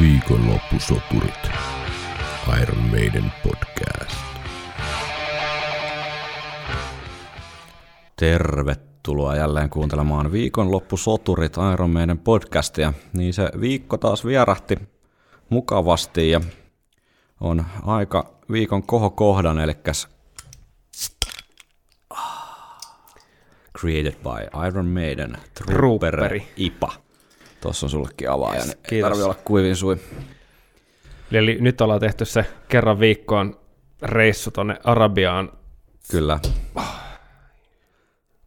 Viikonloppusoturit. Iron Maiden podcast. Tervetuloa jälleen kuuntelemaan Viikonloppusoturit Iron Maiden podcastia. Niin se viikko taas vierahti mukavasti ja on aika viikon kohokohdan, eli Created by Iron Maiden, Trooper Trooperi. IPA. Tuossa on sullekin avaaja, niin ei Kiitos. tarvi olla kuivin sui. Eli nyt ollaan tehty se kerran viikkoon reissu tonne Arabiaan. Kyllä,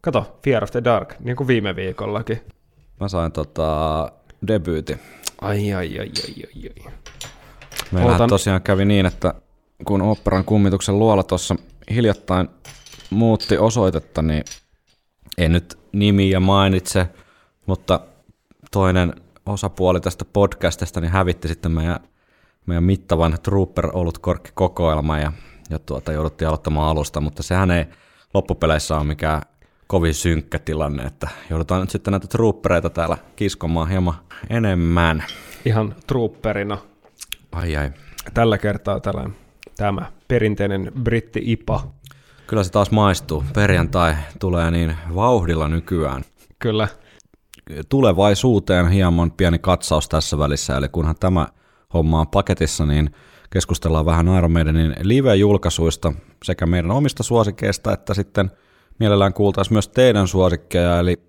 Kato, Fear of the Dark, niin kuin viime viikollakin. mä sain tota debyytin. Ai, ai, ai, ai, ai, ai. Meillähän Ootan- tosiaan kävi niin, että kun operan kummituksen luola tuossa hiljattain muutti osoitetta, niin en nyt nimiä mainitse, mutta toinen osapuoli tästä podcastista niin hävitti sitten meidän, meidän mittavan Trooper ollut kokoelma ja, ja tuota, jouduttiin aloittamaan alusta, mutta sehän ei loppupeleissä ole mikään kovin synkkä tilanne, että joudutaan nyt sitten näitä troopereita täällä kiskomaan hieman enemmän. Ihan trooperina. Ai ai. Tällä kertaa tällainen, tämä perinteinen britti-IPA. Kyllä se taas maistuu. Perjantai tulee niin vauhdilla nykyään. Kyllä, Tulevaisuuteen hieman pieni katsaus tässä välissä, eli kunhan tämä homma on paketissa, niin keskustellaan vähän Iron Maidenin live-julkaisuista sekä meidän omista suosikeista, että sitten mielellään kuultaisiin myös teidän suosikkeja, eli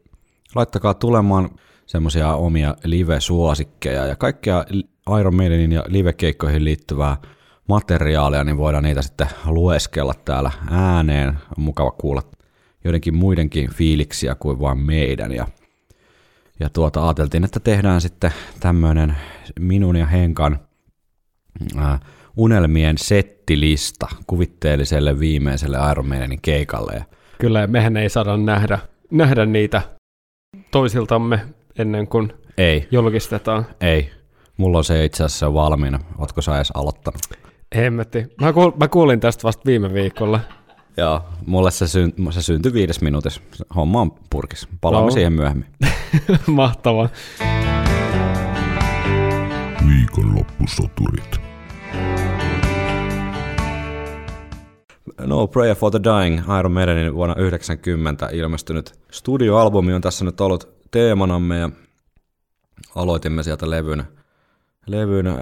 laittakaa tulemaan semmoisia omia live-suosikkeja ja kaikkea Iron Maidenin ja live-keikkoihin liittyvää materiaalia, niin voidaan niitä sitten lueskella täällä ääneen. On mukava kuulla joidenkin muidenkin fiiliksiä kuin vain meidän. Ja, ja tuota ajateltiin, että tehdään sitten tämmöinen minun ja Henkan äh, unelmien settilista kuvitteelliselle viimeiselle Iron Maidenin keikalle. Ja kyllä ja mehän ei saada nähdä, nähdä niitä toisiltamme ennen kuin ei, julkistetaan. ei. Mulla on se itse asiassa valmiina. Ootko sä edes aloittanut? Hemmetti. Mä, kuul, mä kuulin tästä vasta viime viikolla. Joo, mulle se, syn, se syntyi viides minuutissa. Homma on purkis. Palaamme No. siihen myöhemmin. Mahtavaa. Viikonloppusoturit. No Prayer for the Dying, Iron Maidenin vuonna 90 ilmestynyt studioalbumi on tässä nyt ollut teemanamme ja aloitimme sieltä levyn, levyn äh,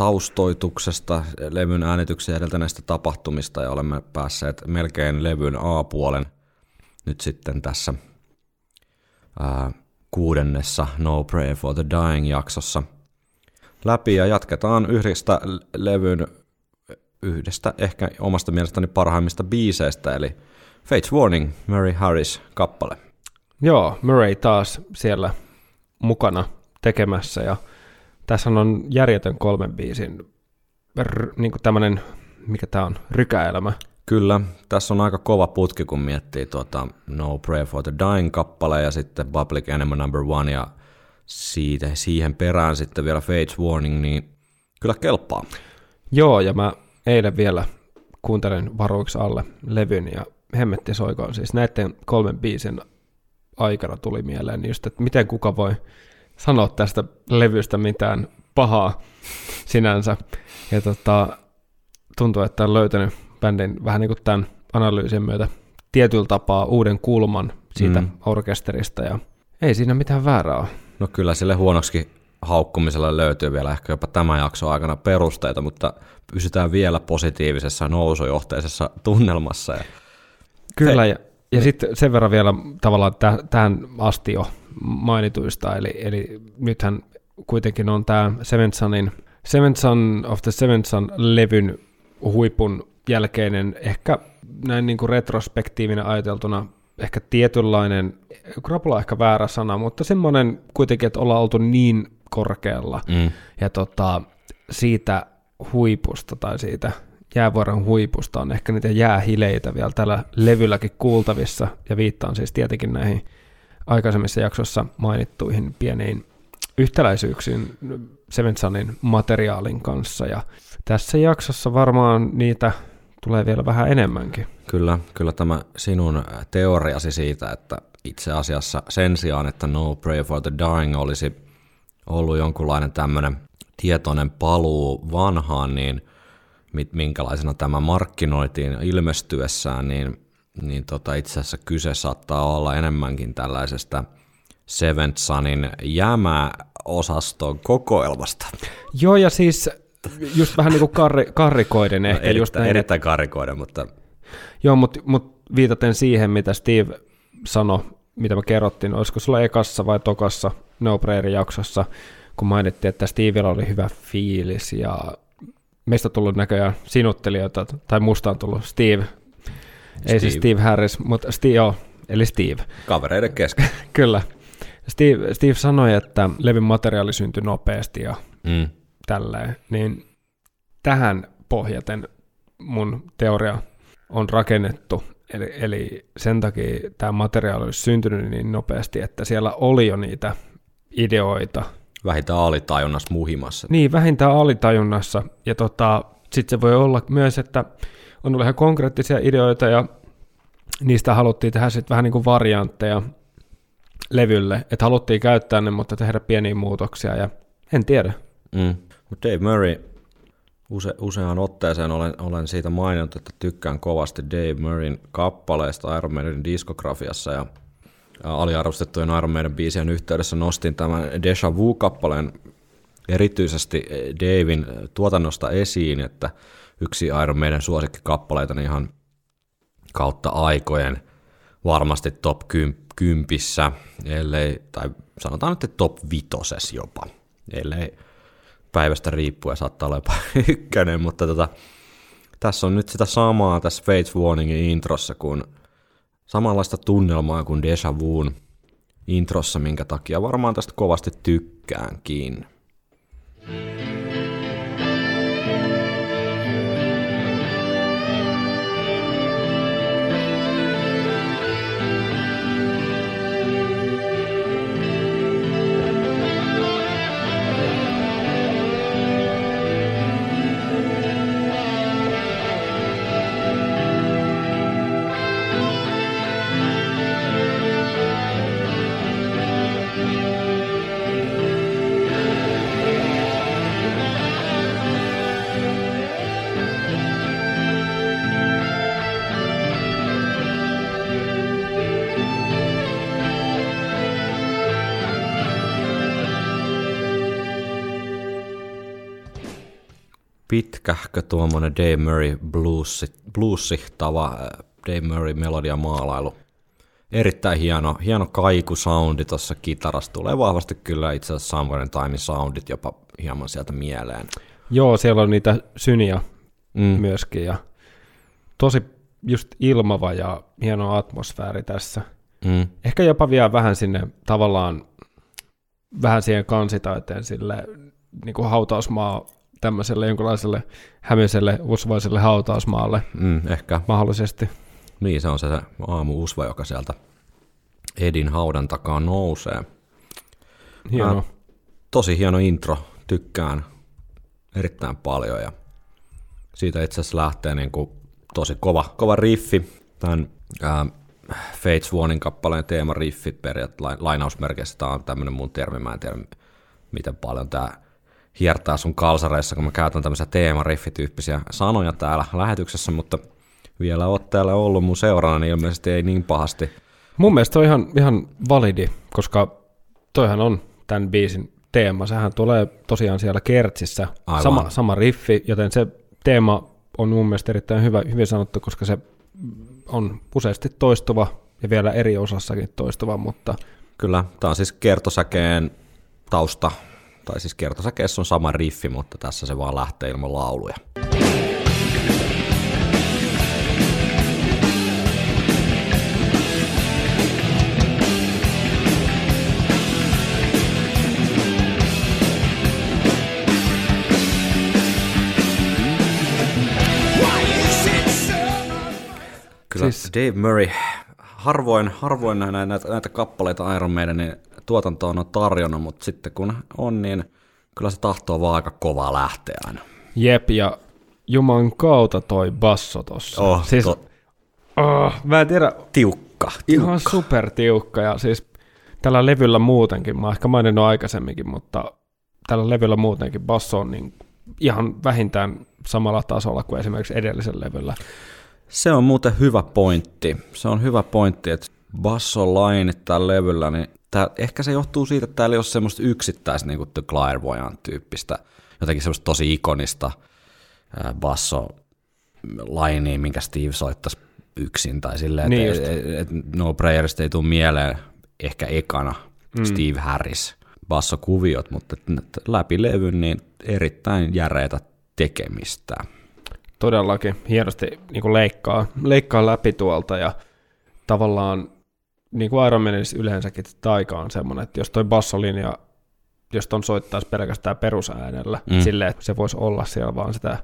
taustoituksesta, levyn äänityksen edeltäneistä tapahtumista ja olemme päässeet melkein levyn A-puolen nyt sitten tässä ää, kuudennessa No Prayer for the Dying jaksossa läpi ja jatketaan yhdestä levyn yhdestä ehkä omasta mielestäni parhaimmista biiseistä, eli Fates Warning, Mary Harris kappale. Joo, Murray taas siellä mukana tekemässä ja tässä on järjetön kolmen biisin r- niin kuin tämmönen, mikä tää on, rykäelämä. Kyllä, tässä on aika kova putki, kun miettii tuota No Prayer for the Dying kappale ja sitten Public Enemy Number One ja siitä, siihen perään sitten vielä Fates Warning, niin kyllä kelpaa. Joo, ja mä eilen vielä kuuntelin varuiksi alle levyn ja hemmetti soikoon. Siis näiden kolmen biisin aikana tuli mieleen just, että miten kuka voi sanoa tästä levystä mitään pahaa sinänsä. Ja tota, tuntuu, että on löytänyt bändin vähän niin kuin tämän analyysin myötä tietyllä tapaa uuden kulman siitä Mm. orkesterista ja ei siinä mitään väärää ole. No kyllä sille huonoksi haukkumisella löytyy vielä ehkä jopa tämän jakson aikana perusteita, mutta pysytään vielä positiivisessa nousujohteisessa tunnelmassa. Ja Kyllä, ja, ja sitten sen verran vielä tavallaan täh- tähän asti jo mainituista, eli, eli nythän kuitenkin on tämä Seven Sonin, Seven Son of the Seven Son-levyn huipun jälkeinen, ehkä näin niin kuin retrospektiivinen ajateltuna, ehkä tietynlainen, krapula ehkä väärä sana, mutta semmoinen kuitenkin, että ollaan oltu niin korkealla, mm, ja tota, siitä huipusta tai siitä jäävuoren huipusta on ehkä niitä jäähileitä vielä tällä levylläkin kuultavissa, ja viittaan siis tietenkin näihin aikaisemmissa jaksossa mainittuihin pieniin yhtäläisyyksiin Seven Sunin materiaalin kanssa, ja tässä jaksossa varmaan niitä tulee vielä vähän enemmänkin. Kyllä, kyllä tämä sinun teoriasi siitä, että itse asiassa sen sijaan, että No Pray for the Dying olisi ollut jonkunlainen tämmöinen tietoinen paluu vanhaan, niin minkälaisena tämä markkinoitiin ilmestyessään, niin, niin tota, itse asiassa kyse saattaa olla enemmänkin tällaisesta Seventh Sunin jäämää-osaston kokoelmasta. Joo, ja siis just vähän niin kuin karri, karrikoiden No, ehkä erittäin, just näin, erittäin karikoiden, mutta Joo, mutta mut viitaten siihen, mitä Steve sanoi, mitä me kerrottiin, olisiko sulla ekassa vai tokassa No Prayerin jaksossa, kun mainittiin, että Stevellä oli hyvä fiilis ja meistä on tullut näköjään sinuttelijoita, tai musta on tullut Steve, ei siis Steve. Steve Harris, mutta Steve, joo, eli Steve, kavereiden kesken. kyllä. Steve, Steve sanoi, että levin materiaali syntyi nopeasti ja Mm. tälleen, niin tähän pohjaten mun teoria on rakennettu. Eli, eli sen takia tämä materiaali olisi syntynyt niin nopeasti, että siellä oli jo niitä ideoita. Vähintään alitajunnassa muhimassa. Niin, vähintään alitajunnassa. Ja tota, sitten se voi olla myös, että on ollut ihan konkreettisia ideoita ja niistä haluttiin tehdä sitten vähän niin kuin variantteja levylle. Että haluttiin käyttää ne, mutta tehdä pieniä muutoksia ja en tiedä. Mm. Dave Murray, use, useaan otteeseen olen, olen siitä maininnut, että tykkään kovasti Dave Murrayn kappaleista Iron Maidenin diskografiassa ja aliarvostettujen Iron Maiden biisien yhteydessä nostin tämän Deja Vu-kappaleen erityisesti Davin tuotannosta esiin, että yksi Iron Maiden suosikkikappaleita niin ihan kautta aikojen varmasti top 10, ellei, tai sanotaan nyt top vitoses jopa, ellei päivästä riippuen saattaa olla jopa ykkönen, mutta tota, tässä on nyt sitä samaa tässä Fates Warningin introssa, kun samanlaista tunnelmaa kuin Deja Vuun introssa, minkä takia varmaan tästä kovasti tykkäänkin. Pitkähkö tuommoinen Dave Murray bluesi, bluesihtava äh, Dave Murray melodia maalailu. Erittäin hieno, hieno kaikusoundi tuossa kitarassa. Tulee vahvasti kyllä itse asiassa Somewhere Time soundit jopa hieman sieltä mieleen. Joo, siellä on niitä syniä Mm. myöskin ja tosi just ilmava ja hieno atmosfääri tässä. Mm. Ehkä jopa vielä vähän sinne tavallaan, vähän siihen kansitaiteen sille niin kuin hautausmaa tämmöiselle jonkinlaiselle hämyiselle, usvaiselle hautausmaalle Mm, ehkä. mahdollisesti. Niin, se on se, se aamu-usva, joka sieltä Edin haudan takaa nousee. Hieno. Mä- Tosi hieno intro, tykkään erittäin paljon ja siitä itse asiassa lähtee niin kuin tosi kova, kova riffi. Tämän ää, Fates Warning kappaleen teemariffi periaatteessa lainausmerkeissä. Tämä on tämmöinen mun termi, mä en tiedä miten paljon tämä hiertää sun kalsareissa, kun mä käytän tämmöisiä teemariffityyppisiä sanoja täällä lähetyksessä, mutta vielä oot täällä ollut mun seurana, niin ilmeisesti ei niin pahasti. Mun mielestä on ihan, ihan validi, koska toihan on tämän biisin teema. Sehän tulee tosiaan siellä kertsissä. Aivan. Sama, sama riffi, joten se teema on mun mielestä erittäin hyvä, hyvin sanottu, koska se on useasti toistuva ja vielä eri osassakin toistuva, mutta Kyllä, tämä on siis kertosäkeen tausta, tai siis kertosäkeessä on sama riffi, mutta tässä se vaan lähtee ilman lauluja. Kyllä Siis-. Dave Murray, harvoin, harvoin näitä, näitä, näitä kappaleita Iron Maidenin tuotantoon on tarjonnut, mutta sitten kun on, niin kyllä se tahtoo vaan aika kovaa lähteä aina. jep, ja Juman kautta toi basso tossa. Oh, siis, to, oh, mä en tiedä, tiukka. ihan super tiukka, ja siis tällä levyllä muutenkin, mä ehkä maininnut aikaisemminkin, mutta tällä levyllä muutenkin basso on niin ihan vähintään samalla tasolla kuin esimerkiksi edellisellä levyllä. Se on muuten hyvä pointti. Se on hyvä pointti, että line tällä levyllä, niin tää, ehkä se johtuu siitä, että täällä ei ole semmoista yksittäistä niin kuin The Clairvoyant tyyppistä, jotenkin semmoista tosi ikonista basso linea, minkä Steve soittaisi yksin, tai silleen, Niin että et, et, No Prayerista ei tule mieleen ehkä ekana mm. Steve Harris bassokuviot, mutta läpi levyn niin erittäin järeitä tekemistä. Todellakin hienosti niin leikkaa, leikkaa läpi tuolta ja tavallaan niin kuin Iron Manissa yleensäkin taika on semmoinen, että jos toi bassolinja, jos ton soittaisi pelkästään perusäänellä, mm. silleen, että se voisi olla siellä vaan sitä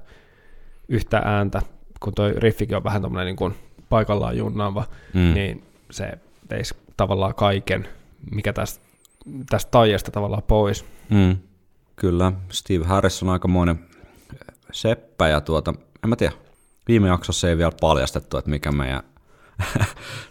yhtä ääntä, kun toi riffikin on vähän tommonen niin kuin paikallaan junnaava, mm. niin se veisi tavallaan kaiken, mikä tästä, tästä taijasta tavallaan pois. Mm. Kyllä, Steve Harris on aikamoinen seppä ja tuota, en mä tiedä, viime jaksossa ei vielä paljastettu, että mikä meidän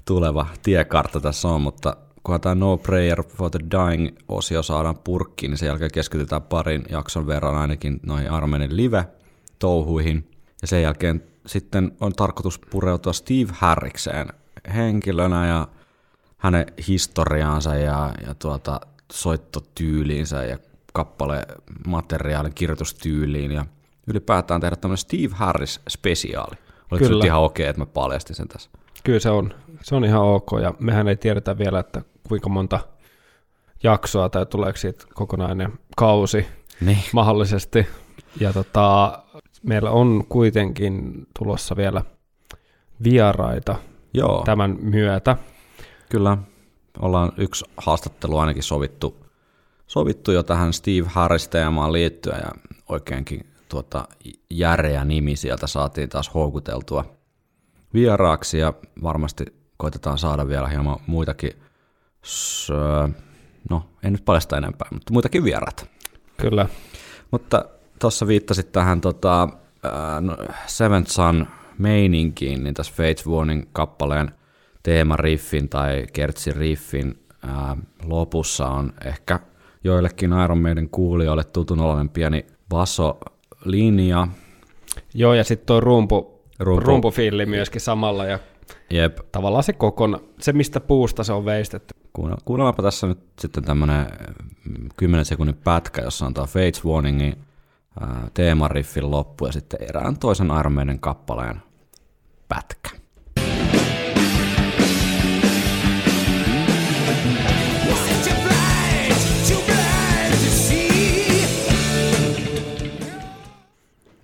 tuleva tiekartta tässä on, mutta kunhan tämä No Prayer for the Dying-osio saadaan purkkiin, niin sen jälkeen keskitytään parin jakson verran ainakin noihin Armenin live-touhuihin. Ja sen jälkeen sitten on tarkoitus pureutua Steve Harrikseen henkilönä ja hänen historiaansa ja, ja tuota, soittotyyliinsä ja kappale materiaalin kirjoitustyyliin ja ylipäätään tehdä tämmöinen Steve Harris spesiaali. Oliko Kyllä. se ihan okei, okay, että mä paljastin sen tässä? Kyllä se on, se on ihan ok, ja mehän ei tiedetä vielä, että kuinka monta jaksoa tai tuleeko siitä kokonainen kausi niin. mahdollisesti. Ja tota, meillä on kuitenkin tulossa vielä vieraita Joo. tämän myötä. Kyllä, ollaan yksi haastattelu ainakin sovittu, sovittu jo tähän Steve Harris-teemaan liittyen ja oikeinkin tuota, järeä nimi sieltä saatiin taas houkuteltua vieraaksi ja varmasti koitetaan saada vielä hieman muitakin, no en nyt paljasta enempää, mutta muitakin vieraita. Kyllä. Mutta tuossa viittasit tähän tota, no, Seventh Sun meininkiin, niin tässä Fates Warning kappaleen teemariffin tai kertsin riffin ää, lopussa on ehkä joillekin Iron Maiden kuulijoille tutun olevan pieni basso-linja. Joo, ja sitten tuo rumpu, rumpu. rumpufilli myöskin samalla, ja Jep. tavallaan se kokon, se mistä puusta se on veistetty. Kuunnellaanpa tässä nyt sitten tämmöinen 10 sekunnin pätkä, jossa on tämä Fates Warningin teemariffin loppu ja sitten erään toisen armeiden kappaleen pätkä.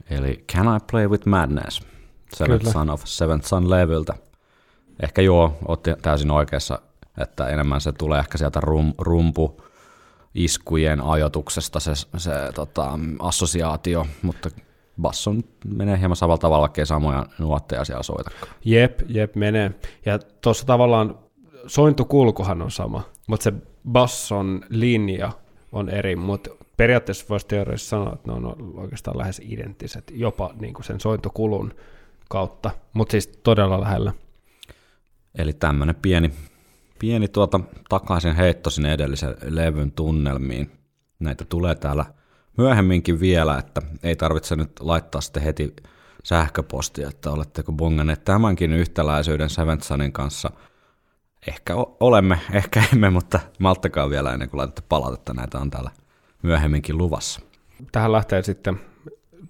Eli Can I Play With Madness? Seventh Son of Seventh Son levyltä. Ehkä joo, otti täysin oikeassa, että enemmän se tulee ehkä sieltä rum, rumpu iskujen ajotuksesta se, se tota, assosiaatio, mutta basson menee hieman samalla tavalla, vaikkei samoja nuotteja siellä soita. Jep, jep, menee. Ja tuossa tavallaan sointukulkuhan on sama, mutta se basson linja on eri, mutta periaatteessa voisi teoriassa sanoa, että ne on oikeastaan lähes identtiset, jopa niin kuin sen sointukulun kautta, mutta siis todella lähellä. Eli tämmöinen pieni pieni tuota takaisin heitto sinne edellisen levyn tunnelmiin. Näitä tulee täällä myöhemminkin vielä, että ei tarvitse nyt laittaa sitten heti sähköpostia, että oletteko bonganneet tämänkin yhtäläisyyden Seventh kanssa. Ehkä olemme, ehkä emme, mutta malttakaa vielä ennen kuin laitatte palautetta, näitä on täällä myöhemminkin luvassa. Tähän lähtee sitten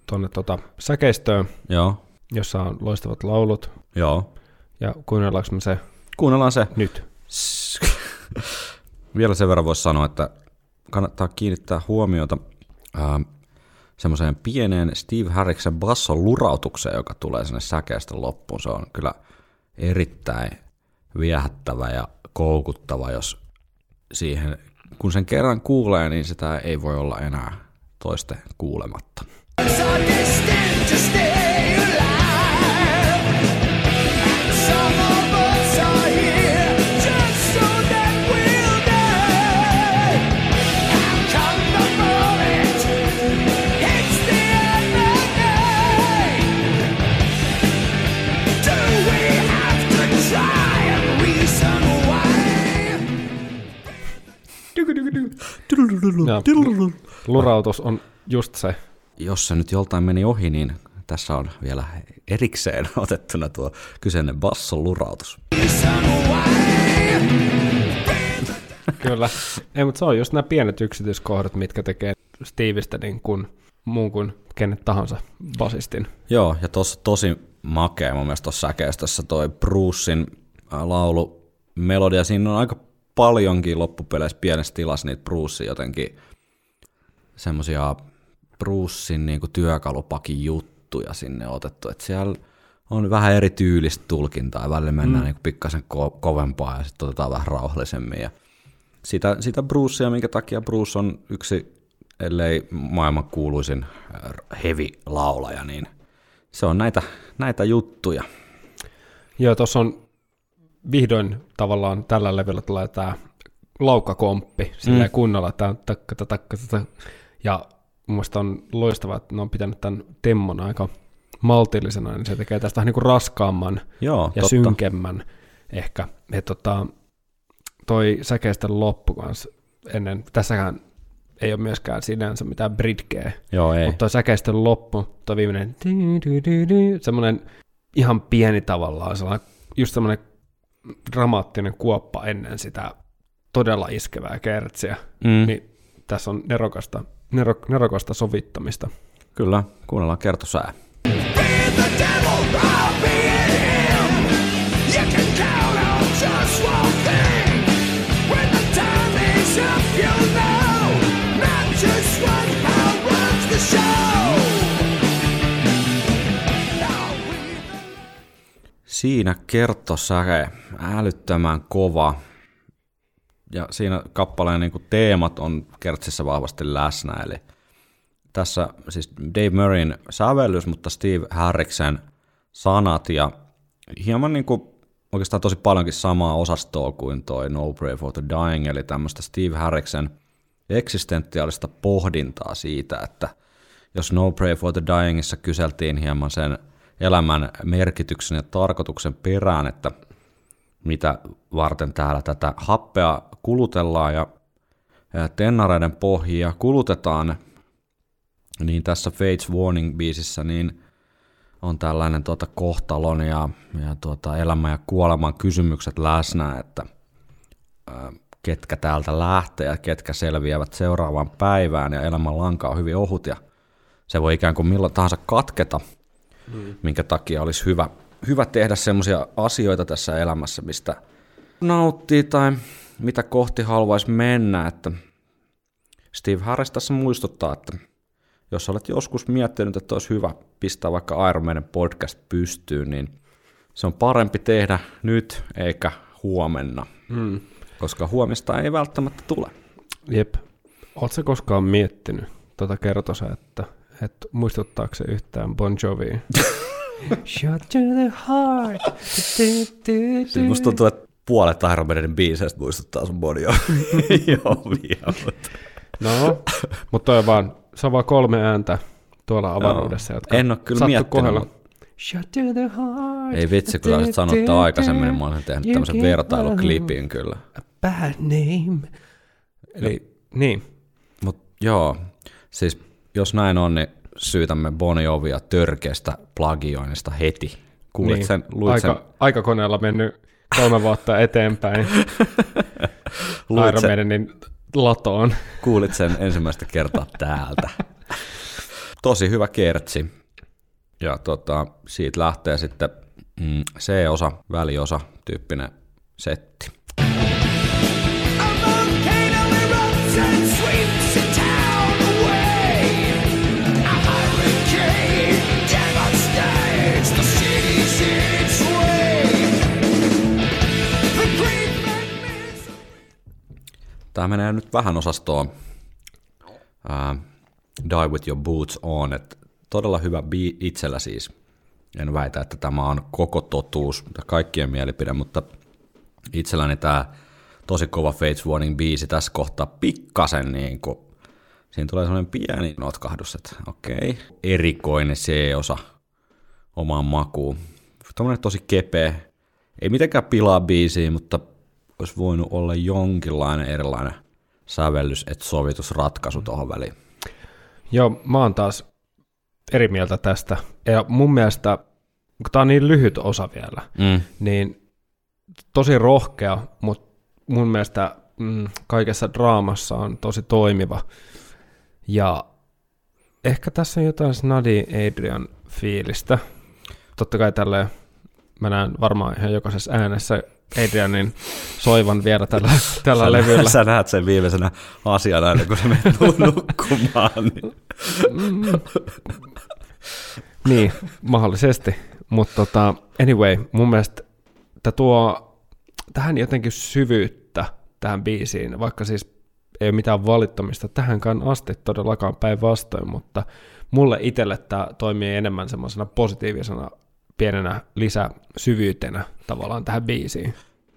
tuonne tuota säkeistöön, Joo. Jossa on loistavat laulut. Joo. Ja kuunnellaanko me se? Kuunnellaan se. Nyt. Vielä sen verran voisi sanoa, että kannattaa kiinnittää huomiota äh, semmoiseen pieneen Steve Harriksen basson lurautukseen, joka tulee sinne säkeestä loppuun. Se on kyllä erittäin viehättävä ja koukuttava, jos siihen, kun sen kerran kuulee, niin sitä ei voi olla enää toiste kuulematta. Ja lurautus on just se. Jos se nyt joltain meni ohi, niin tässä on vielä erikseen otettuna tuo kyseinen basson lurautus. Kyllä. Ei, mutta se on just nämä pienet yksityiskohdat, mitkä tekee Steveistä niin kuin muun kuin kenet tahansa basistin. Joo, ja tos, tosi makea mun mielestä tuossa säkeistössä toi Brucein äh, laulu melodia. Siinä on aika paljonkin loppupeleissä pienessä tilassa niitä Brucein jotenkin semmosia Brucein niinku työkalupakin juttuja sinne otettu, että siellä on vähän eri tyylistä tulkintaa, välillä mennään mm. niinku pikkasen ko- kovempaa ja sitten otetaan vähän rauhallisemmin. Ja sitä, sitä Brucea, minkä takia Bruce on yksi, ellei maailman kuuluisin heavy-laulaja, niin se on näitä, näitä juttuja. Joo, tuossa on vihdoin tavallaan tällä levyllä tulee tämä laukkakomppi, sillä mm. kunnolla, tämä takka, takka, takka, ja mun mielestä on loistavaa, että ne on pitänyt tämän temmon aika maltillisena, niin se tekee tästä vähän niin kuin raskaamman Joo, ja totta. synkemmän ehkä. Et tota, toi säkeisten loppu kanssa ennen, tässäkään ei ole myöskään sinänsä mitään bridgeä, Joo, ei. mutta toi säkeisten loppu, toi viimeinen, semmoinen ihan pieni tavallaan, sellainen, just semmoinen dramaattinen kuoppa ennen sitä todella iskevää kertsiä, Mm. niin tässä on nerokasta, nerok, nerokasta sovittamista. Kyllä, kuunnellaan kertosää. Siinä kertosäke, älyttömän kova. Ja siinä kappaleen niin kuin teemat on kertsissä vahvasti läsnä, eli tässä siis Dave Murrayn sävellys, mutta Steve Harriksen sanat ja hieman niin kuin oikeastaan tosi paljonkin samaa osastoa kuin toi No Pray for the Dying, eli tämmöistä Steve Harriksen eksistentiaalista pohdintaa siitä, että jos No Pray for the Dyingissa kyseltiin hieman sen elämän merkityksen ja tarkoituksen perään, että mitä varten täällä tätä happea kulutellaan ja tennareiden pohjia kulutetaan, niin tässä Fates Warning-biisissä niin on tällainen tuota kohtalon ja, ja tuota elämän ja kuoleman kysymykset läsnä, että ketkä täältä lähtee ja ketkä selviävät seuraavaan päivään ja elämän lanka on hyvin ohut ja se voi ikään kuin milloin tahansa katketa, mm. minkä takia olisi hyvä, hyvä tehdä semmoisia asioita tässä elämässä, mistä nauttii tai mitä kohti haluaisi mennä, että Steve Harris tässä muistuttaa, että jos olet joskus miettinyt, että olisi hyvä pistää vaikka Iron Maiden podcast pystyyn, niin se on parempi tehdä nyt eikä huomenna, Mm. koska huomista ei välttämättä tule. Jep. Oletko koskaan miettinyt tuota kertosa, että, että muistuttaako se yhtään Bon Jovia? Shot to the heart. Siis musta tuntuu, että puolet Iron Maidenin biiseistä muistuttaa sun Bon Jovia, mutta No, mutta toi on vaan, se on vaan kolme ääntä tuolla avaruudessa, jotka En oo kyllä sattu miettinyt, kohdella. Shot to the heart. ei vitsi, kun olisit sanonut tämän aikaisemmin, niin mä olisin tehnyt tämmöisen vertailuklipin kyllä. A bad name. Eli niin, Mutta joo, siis jos näin on, niin syytämme Bon Jovia törkeästä plagioinnista heti. Kuulit niin. sen, luit Aika, sen, aikakoneella mennyt kolme vuotta eteenpäin luit Iron sen, Maidenin latoon. kuulit sen ensimmäistä kertaa täältä. Tosi hyvä kertsi. Ja tota, siitä lähtee sitten mm, C-osa, väliosa tyyppinen setti. Tämä menee nyt vähän osastoon ää, Die With Your Boots On, että todella hyvä bi itsellä siis. En väitä, että tämä on koko totuus, kaikkien mielipide, mutta itselläni tämä tosi kova Fates Warning biisi tässä kohtaa pikkasen niin kuin, siinä tulee sellainen pieni notkahdus, että okei, erikoinen C-osa omaan makuun. Tuommoinen tosi kepeä, ei mitenkään pilaa biisiä, mutta olisi voinut olla jonkinlainen erilainen sävellys- et sovitusratkaisu tuohon väliin. Joo, mä oon taas eri mieltä tästä. Ja mun mielestä, kun tää on niin lyhyt osa vielä, Mm. niin tosi rohkea, mutta mun mielestä mm, kaikessa draamassa on tosi toimiva. Ja ehkä tässä on jotain Snadi Adrian fiilistä. Totta kai tälle mä näen varmaan ihan jokaisessa äänessä Adrianin soivan vielä tällä, tällä Sä, levyllä. sä näet sen viimeisenä asiana aina, kun sä menet nukkumaan. Niin. Niin, mahdollisesti. Mutta tota, anyway, mun mielestä tämä tuo tähän jotenkin syvyyttä tähän biisiin, vaikka siis ei ole mitään valittamista tähänkään asti todellakaan päinvastoin, mutta mulle itselle tämä toimii enemmän semmoisena positiivisena pienenä lisäsyvyytenä tavallaan tähän biisiin.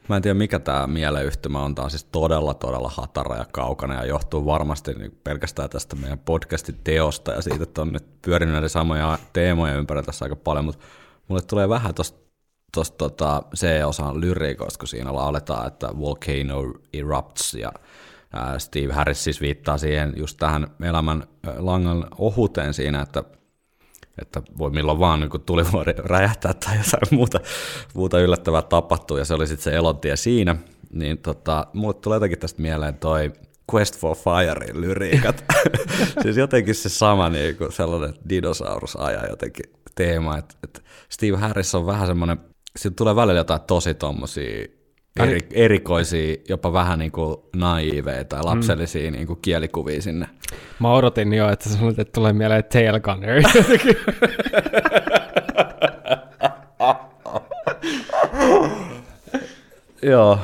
Mä en tiedä, mikä tämä mieleyhtymä on. Tämä on siis todella, todella hatara ja kaukana ja johtuu varmasti niin pelkästään tästä meidän podcastin teosta ja siitä, että on nyt pyörinyt näitä samoja teemoja ympärillä tässä aika paljon, mutta mulle tulee vähän tosta, tosta tota C-osan lyriikoista, kun siinä lauletaan, että volcano erupts ja ää, Steve Harris siis viittaa siihen just tähän elämän langan ohuteen siinä, että että voi milloin vaan niin tulivuori räjähtää tai jotain muuta, muuta yllättävää tapahtuu, ja se oli sitten se elontie siinä, niin tota, mulle tulee jotenkin tästä mieleen toi Quest for Firein lyriikat. siis jotenkin se sama niin kuin sellainen dinosaurusaja jotenkin teema, että, että Steve Harris on vähän semmoinen, siitä tulee välillä jotain tosi tommosia eri, erikoisia, jopa vähän niin kuin naiveja tai lapsellisia mm. niin kuin kielikuvia sinne. Mä odotin jo, että sä sanoit, että tulee mieleen Tail Gunner. Joo,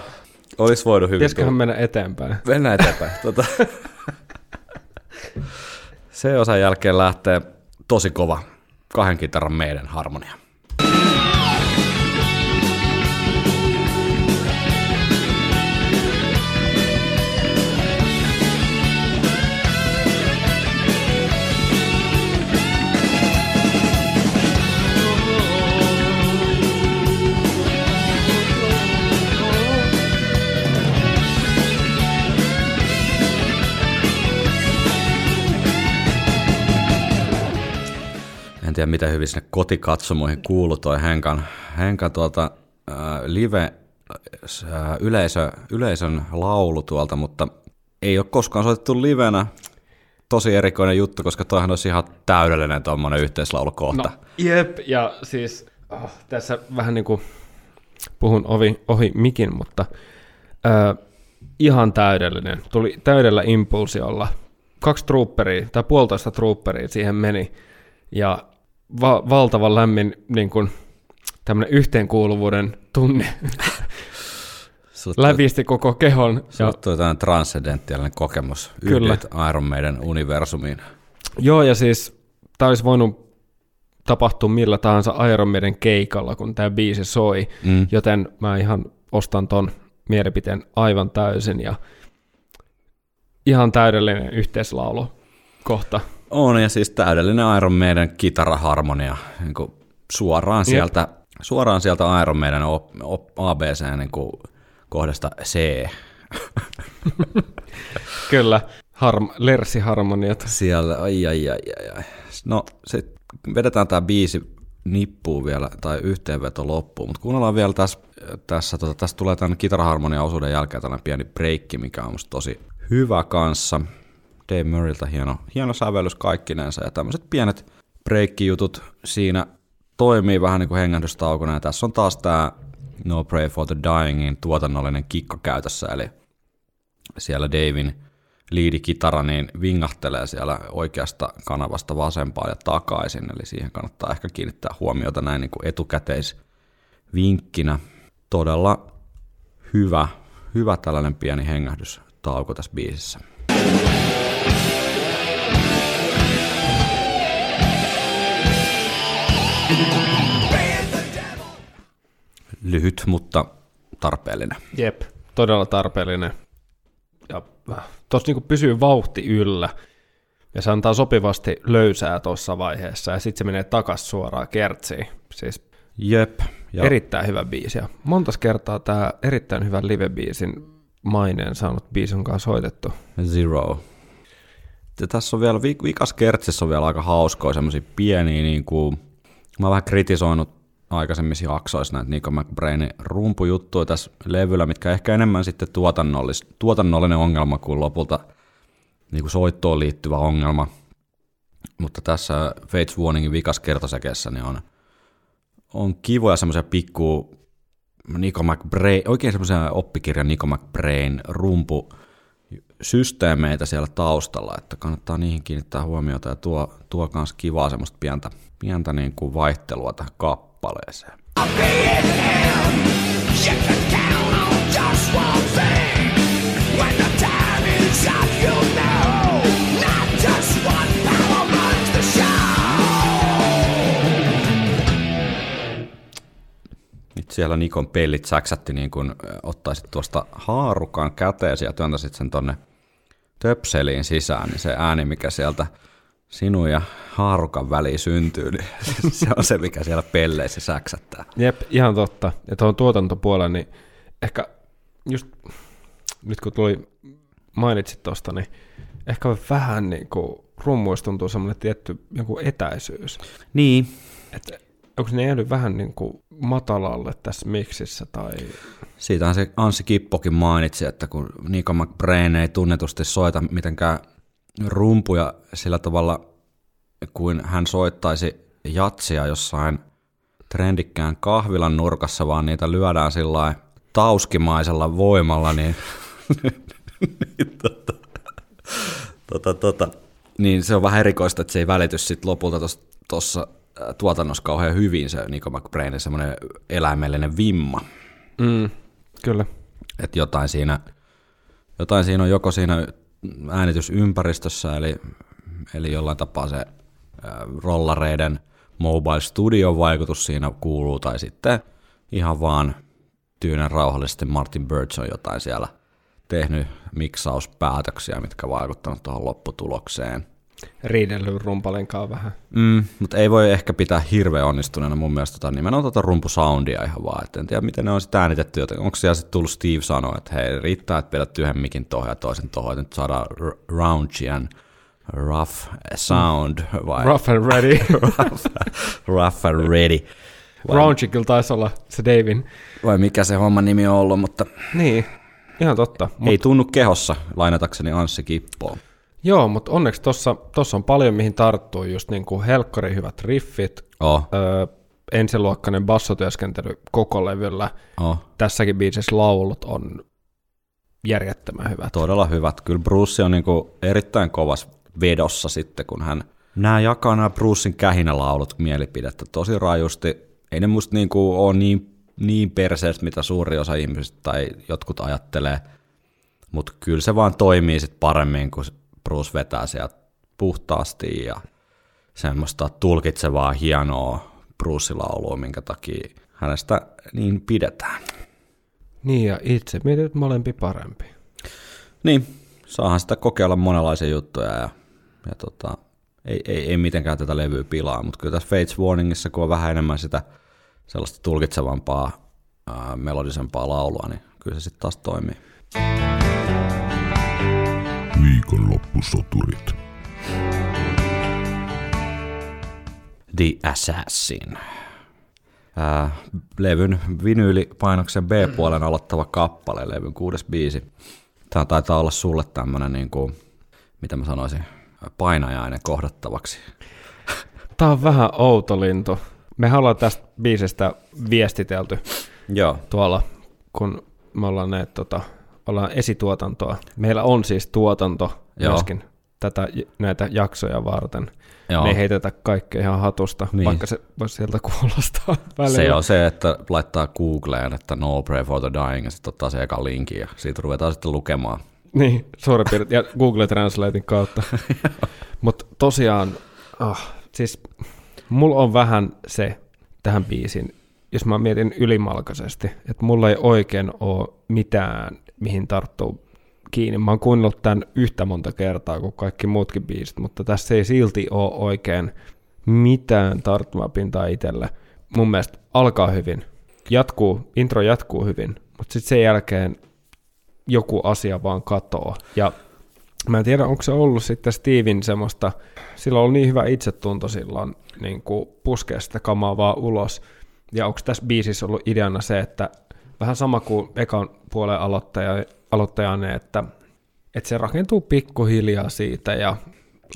olisi voinut hyvin Pitäisiköhän mennä eteenpäin? Mennään eteenpäin. tota. Se osan jälkeen lähtee tosi kova kahden kitaran meidän harmonia. En tiedä, miten hyvin sinne kotikatsomoihin kuuluu toi Henkan, Henkan tuolta äh, live äh, yleisö, yleisön laulu tuolta, mutta ei ole koskaan soitettu livenä. Tosi erikoinen juttu, koska toihan olisi ihan täydellinen tuommoinen yhteislaulukohta. No, jep, ja siis oh, tässä vähän niin kuin puhun ovi, ohi mikin, mutta ö, ihan täydellinen. Tuli täydellä impulsiolla. Kaksi trooperia, tai puolitoista trooperia siihen meni, ja va- valtavan lämmin niin kuin, tämmöinen yhteenkuuluvuuden tunne lävisti koko kehon. Ja, Sulla tämmöinen transcendenttialinen kokemus. Kyllä. Iron Maiden universumiin. joo, ja siis tämä olisi voinut tapahtua millä tahansa Iron Maiden keikalla, kun tämä biisi soi, Mm. joten mä ihan ostan ton mielipiteen aivan täysin ja ihan täydellinen yhteislaulu kohta. On, ja siis täydellinen Iron Maiden kitaraharmonia niin kuin suoraan, sieltä, suoraan sieltä Iron Maiden O- O- ABC niin kuin kohdasta C. Kyllä, harm- lersiharmoniat. Siellä, ai, ai, ai, ai, ai. No, sitten vedetään tämä biisi nippuun vielä, tai yhteenveto loppuun, mutta kuunnellaan vielä tässä, tässä tota, tästä tulee tämän kitaraharmonia osuuden jälkeen tällainen pieni breikki, mikä on musta tosi hyvä kanssa. Dave Murraylta hieno, hieno sävellys kaikkinensa, ja tämmöiset pienet breikkijutut siinä toimii vähän niin kuin hengähdystaukona, ja tässä on taas tämä No Pray for the Dyingin tuotannollinen kikka käytössä, eli siellä Davin liidikitara niin vingahtelee siellä oikeasta kanavasta vasempaan ja takaisin, eli siihen kannattaa ehkä kiinnittää huomiota näin niin kuin etukäteisvinkkinä. Todella hyvä, hyvä tällainen pieni hengähdystauko tässä biisissä. Lyhyt, mutta tarpeellinen. Jep, todella tarpeellinen. Ja tuossa niinku pysyy vauhti yllä. Ja se antaa sopivasti löysää tuossa vaiheessa, ja sitten se menee takas suoraan kertsiin. Siis Jep. ja. erittäin hyvä biisi. Ja montas kertaa tämä erittäin hyvän live-biisin maineen saanut biisi onkaan soitettu? Zero. Ja tässä on vielä, vikas kertsissä on vielä aika hauskoja semmoisia pieniä, niin kuin, mä oon vähän kritisoinut aikaisemmissa jaksoissa näitä Nico McBrainin rumpujuttuja tässä levyllä, mitkä ehkä enemmän sitten tuotannollis, tuotannollinen ongelma kuin lopulta niin kuin soittoon liittyvä ongelma. Mutta tässä Fates Warningin vikas kertosäkeessä niin on, on kivoja semmoisia pikku Nico McBrain, oikein semmoisia oppikirjan Nico McBrain rumpu systeemeitä siellä taustalla, että kannattaa niihin kiinnittää huomiota ja tuo, tuo kans kivaa semmoista pientä, pientä niin kuin vaihtelua tähän kappaleeseen. Siellä Nikon pellit säksätti niin kuin ottaisit tuosta haarukan käteesi ja työntäisit sen tonne töpseliin sisään, niin se ääni, mikä sieltä sinun ja haarukan väliin syntyy, niin se on se, mikä siellä pelleissä säksättää. Jep, ihan totta. Ja tuohon tuotantopuolella, niin ehkä just nyt kun tuli mainitsit tuosta, niin ehkä vähän niin kuin rummuista tuntuu semmoinen tietty joku etäisyys. Niin. Että onko ne jäänyt vähän niin kuin matalalle tässä miksissä? Tai... Siitähän se Anssi Kippokin mainitsi, että kun Nico McBrain ei tunnetusti soita mitenkään rumpuja sillä tavalla, kuin hän soittaisi jatsia jossain trendikkään kahvilan nurkassa, vaan niitä lyödään sillä tauskimaisella voimalla, niin, niin tota, tota, tota, niin se on vähän erikoista, että se ei välity sit lopulta tuossa tuotannossa kauhean hyvin se Nico McBrainin semmoinen eläimellinen vimma. Mm, kyllä. Että jotain siinä, jotain siinä on joko siinä äänitysympäristössä, eli, eli jollain tapaa se rollareiden mobile studio vaikutus siinä kuuluu, tai sitten ihan vaan tyynen rauhallisesti Martin Birch on jotain siellä tehnyt miksauspäätöksiä, mitkä vaikuttavat tuohon lopputulokseen riidellyt rumpalinkaan vähän. Mm, mutta ei voi ehkä pitää hirveän onnistuneena mun mielestä tota, nimenomaan tuota rumpusoundia ihan vaan. Et en tiedä, miten ne on sitten äänitetty. Joten onko siellä sitten tullut Steve sanoa, että hei, riittää, että pidät yhden mikin tohon ja toisen tohon, että nyt saadaan r- raunchy and rough sound. Vai? Rough and ready. rough, rough and ready. Raunchy kyllä taisi olla se Davin. Vai mikä se homman nimi on ollut, mutta... Niin, ihan totta. Ei mut... tunnu kehossa, lainatakseni Anssi Kippoon. Joo, mutta onneksi tuossa on paljon mihin tarttuu, just niin kuin helkkari hyvät riffit, oh. öö, ensiluokkainen bassotyöskentely koko levyllä. Oh. Tässäkin biisissä laulut on järjettömän hyvät. Todella hyvät. Kyllä Bruce on niin kuin erittäin kovas vedossa sitten, kun hän nämä jakaa nämä Brucein kähinälaulut mielipidettä tosi rajusti. Ei ne musta niin kuin ole niin, niin perseestä, mitä suuri osa ihmisistä tai jotkut ajattelee, mutta kyllä se vaan toimii sit paremmin, kun Bruce vetää sieltä puhtaasti ja semmoista tulkitsevaa hienoa Bruce-laulua, minkä takia hänestä niin pidetään. Niin ja itse mietin, että molempi parempi. Niin, saahan sitä kokeilla monenlaisia juttuja ja, ja tota, ei, ei, ei mitenkään tätä levyä pilaa, mutta kyllä tässä Fates Warningissa, kun on vähän enemmän sitä sellaista tulkitsevampaa, ää, melodisempaa laulua, niin kyllä se sitten taas toimii. Viikonloppusoturit. The Assassin. Ää, levyn vinyylipainoksen B-puolen aloittava kappale, levyn kuudes biisi. Tämä taitaa olla sulle tämmönen, niin kuin, mitä mä sanoisin, painajainen kohdattavaksi. Tämä on vähän outo lintu. Me ollaan tästä biisistä viestitelty Joo. tuolla, kun me ollaan näitä tota, ollaan esituotantoa. Meillä on siis tuotanto Joo. myöskin tätä, näitä jaksoja varten. Joo. Me ei heitetä kaikkea ihan hatusta, niin. vaikka se voisi sieltä kuulostaa välillä. Se on se, että laittaa Googleen, että no pray for the dying, ja sitten ottaa se eka linkin, ja siitä ruvetaan sitten lukemaan. Niin, suurin piirtein, ja Google Translatein kautta. Mutta tosiaan, oh, siis mulla on vähän se tähän biisin, jos mä mietin ylimalkaisesti, että mulla ei oikein ole mitään mihin tarttuu kiinni. Mä oon kuunnellut tämän yhtä monta kertaa kuin kaikki muutkin biisit, mutta tässä ei silti ole oikein mitään tarttumapintaa itselle. Mun mielestä alkaa hyvin, jatkuu, intro jatkuu hyvin, mutta sitten sen jälkeen joku asia vaan katoaa. Ja mä en tiedä, onko se ollut sitten Steven semmoista, sillä on niin hyvä itsetunto silloin niin puskea sitä kamaa vaan ulos. Ja onko tässä biisissä ollut ideana se, että vähän sama kuin ekan puolen aloittaja, aloittajanne, että, että se rakentuu pikkuhiljaa siitä ja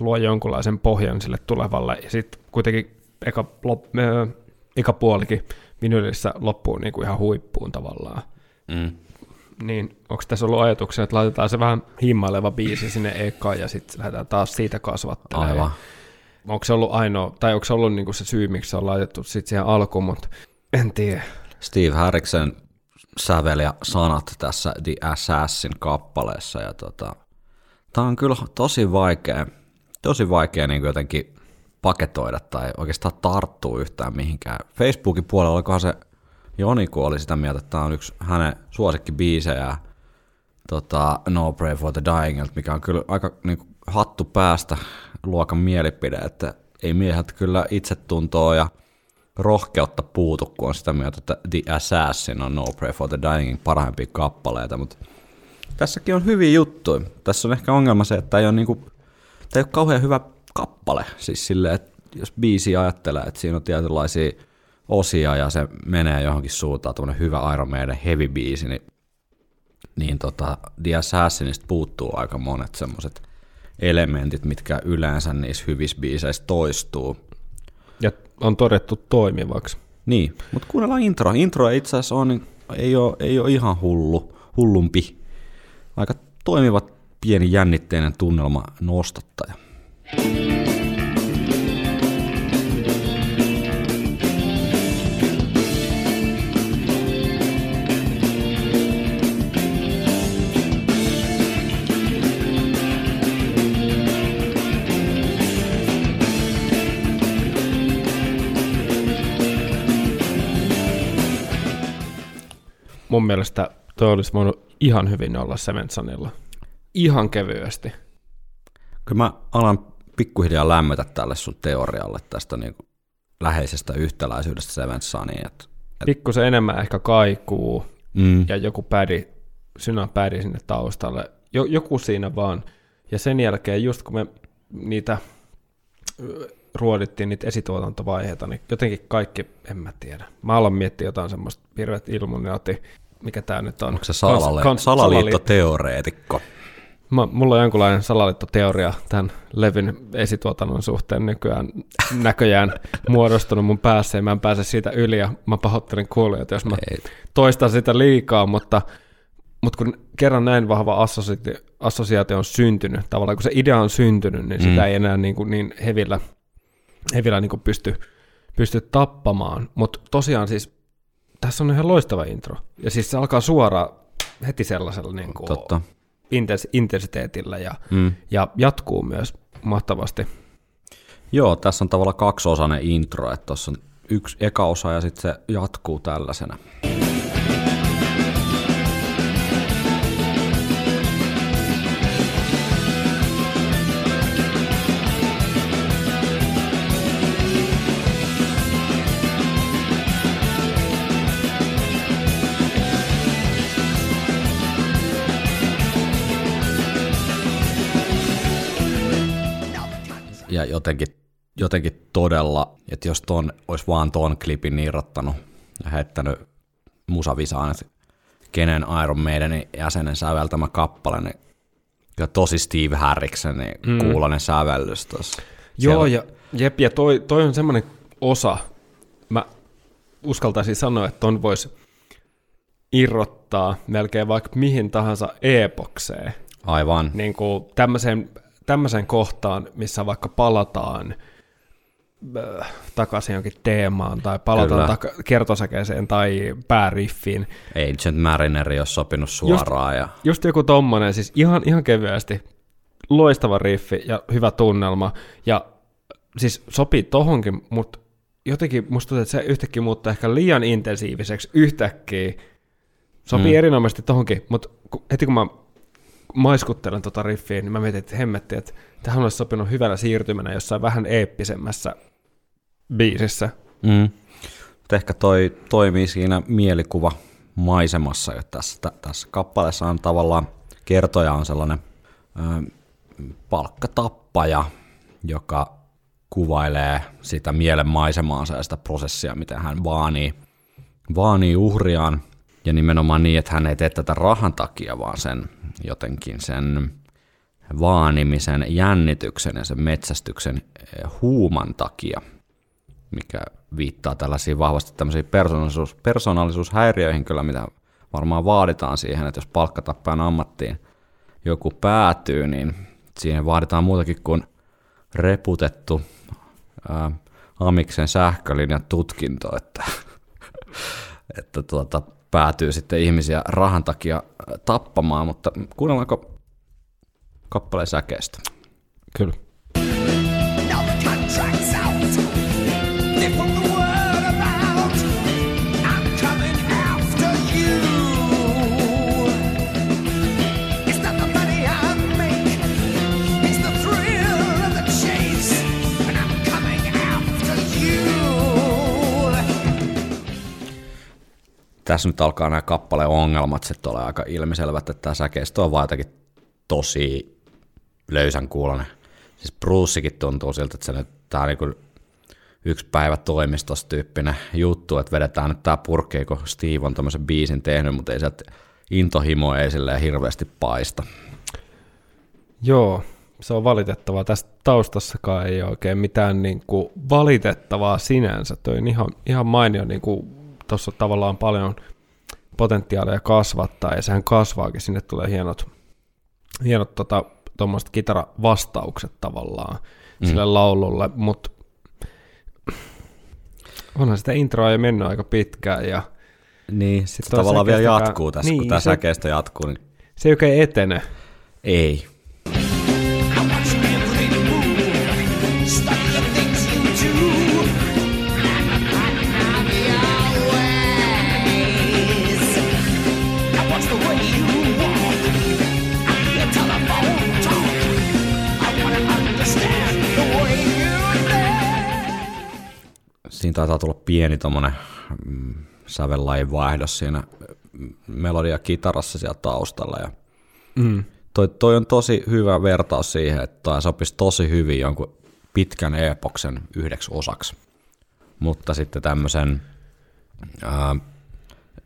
luo jonkunlaisen pohjan sille tulevalle. Ja sitten kuitenkin eka, lop, äh, eka puolikin vinylissä loppuu niin kuin ihan huippuun tavallaan. Mm. Niin onko tässä ollut ajatuksia, että laitetaan se vähän himmaileva biisi sinne ekaan ja sitten lähdetään taas siitä kasvattelemaan. Aivan. Onko se ollut ainoa, tai onko se ollut niinku se syy, miksi se on laitettu sitten siihen alkuun, mutta en tiedä. Steve Harriksen sävel ja sanat tässä The Assassin kappaleessa. Ja tota, tämä on kyllä tosi vaikea, tosi vaikea niin jotenkin paketoida tai oikeastaan tarttua yhtään mihinkään. Facebookin puolella olikohan se Joni, kun oli sitä mieltä, että tämä on yksi hänen suosikkibiisejä, tota, No Pray for the Dying, mikä on kyllä aika niin kuin, hattu päästä luokan mielipide, että ei miehet kyllä itsetuntoa ja rohkeutta puutu, kun on sitä mieltä, että The Assassin on No Pray for the Dying parhaimpia kappaleita, mutta tässäkin on hyviä juttuja. Tässä on ehkä ongelma se, että ei ole, niinku, tämä ei ole kauhean hyvä kappale, siis silleen, että jos biisi ajattelee, että siinä on tietynlaisia osia ja se menee johonkin suuntaan, tuommoinen hyvä Iron Maiden heavy biisi, niin, niin tota, The Assassinista puuttuu aika monet semmoiset elementit, mitkä yleensä niissä hyvissä biiseissä toistuu. Ja on todettu toimivaksi. Niin, mutta kuunnellaan intro. Intro itse asiassa on, ei, ole, ei ole ihan hullu, hullumpi. Aika toimiva pieni jännitteinen tunnelma nostattaja. Mun mielestä toi olisi voinut ihan hyvin olla Sementsonilla. Ihan kevyesti. Kyllä mä alan pikkuhiljaa lämmötä tälle sun teorialle tästä niin kuin läheisestä yhtäläisyydestä Seventsaniin. Että, et... Pikkusen enemmän ehkä kaikuu mm. ja joku pädi, synäpädi sinne taustalle. Jo, joku siinä vaan. Ja sen jälkeen just kun me niitä ruodittiin niitä esituotantovaiheita, niin jotenkin kaikki, en mä tiedä. Mä alan miettiä jotain semmoista hirveät illuminaati, mikä tää nyt on. Onko se salalle, kans, salaliittoteoreetikko? Mä, mulla on jonkunlainen salaliittoteoria tämän levyn esituotannon suhteen nykyään näköjään muodostunut mun päässä, ja mä en pääse siitä yli, ja mä pahoittelen kuulijat, jos mä Ei. toistan sitä liikaa, mutta, mutta kun kerran näin vahva assosiaatio, assosiaatio on syntynyt, tavallaan kun se idea on syntynyt, niin mm. sitä ei enää niin, kuin niin hevillä, hevillä niin kuin pysty, pysty tappamaan, mutta tosiaan siis tässä on ihan loistava intro, ja siis se alkaa suoraan heti sellaisella niin kuin Totta. intens- intensiteetillä ja, Mm. ja jatkuu myös mahtavasti. Joo, tässä on tavallaan kaksiosainen intro, että tuossa on yksi eka osa ja sitten se jatkuu tällaisena. Ja jotenkin, jotenkin todella, että jos ton olisi vaan ton klipin irrottanut ja heittänyt musavisaan, että kenen Iron Maidenin jäsenen säveltämä kappale, niin kyllä tosi Steve Harriksen niin mm. kuulonen sävellys tuossa. Joo, Siellä- ja, jep, ja toi, toi on semmoinen osa, mä uskaltaisin sanoa, että ton voisi irrottaa melkein vaikka mihin tahansa epokseen, Aivan. niin kuin tämmöiseen, tämmöiseen kohtaan, missä vaikka palataan äh, takaisin jonkin teemaan, tai palataan Kyllä. taka- kertosäkeeseen tai pääriffiin, Agent Mariner ei ole sopinut suoraan. ja Just joku tommonen, siis ihan, ihan kevyesti. Loistava riffi ja hyvä tunnelma. Ja siis sopii tohonkin, mutta jotenkin musta tuntuu, että se yhtäkkiä muuttuu ehkä liian intensiiviseksi yhtäkkiä. Sopii. Mm. erinomaisesti tohonkin, mutta heti kun mä maiskuttelen tota riffiä, niin mä mietin, että hemmetti, että tähän olisi sopinut hyvänä siirtymänä jossain vähän eeppisemmässä biisissä. Mm. Ehkä toi toimii siinä mielikuva maisemassa. Ja tässä, tässä kappaleessa on tavallaan kertoja on sellainen ö, palkkatappaja, joka kuvailee sitä mielen maisemaansa ja sitä prosessia, miten hän vaanii, vaanii uhriaan. Ja nimenomaan niin, että hän ei tee tätä rahan takia, vaan sen jotenkin sen vaanimisen, jännityksen ja sen metsästyksen eh, huuman takia, mikä viittaa tällaisiin vahvasti tämmöisiin persoonallisuus, persoonallisuushäiriöihin kyllä, mitä varmaan vaaditaan siihen, että jos palkkatappajan ammattiin joku päätyy, niin siihen vaaditaan muutakin kuin reputettu ää, Amiksen sähkölinjan tutkinto, että, että tuota, päätyy sitten ihmisiä rahan takia tappamaan, mutta kuunnellaanko kappaleen säkeestä? Kyllä. Tässä nyt alkaa nämä kappaleen ongelmat sitten olla aika ilmiselvät, että tämä säkeistö on vaan jotenkin tosi löysän kuulonen. Siis Brucekin tuntuu siltä, että se nyt, on niin yksi päivä toimistossa tyyppinen juttu, että vedetään nyt tää purkki, kun Steve on tämmöisen biisin tehnyt, mutta ei sieltä intohimo ei silleen hirveästi paista. Joo, se on valitettavaa. Tästä taustassakaan ei oikein mitään niin kuin valitettavaa sinänsä. Toi on ihan, ihan mainio, niin kuin tuossa tavallaan paljon potentiaalia kasvattaa, ja sehän kasvaakin, sinne tulee hienot, hienot tota, tuommoiset kitaravastaukset tavallaan mm. sille laululle, mutta onhan sitä introa jo mennyt aika pitkään, ja Niin, sitten toi tavallaan vielä jatkuu tässä, Niin, kun tämä se- säkeistö jatkuu, niin se ei oikein etene. ei. Siinä taitaa tulla pieni tommonen mm, sävellajin vaihdos siinä mm, melodia kitarassa siellä taustalla ja Mm. toi, toi on tosi hyvä vertaus siihen, että sopisi tosi hyvin jonkun pitkän epoksen yhdeksi osaksi. Mutta sitten tämmöisen ää,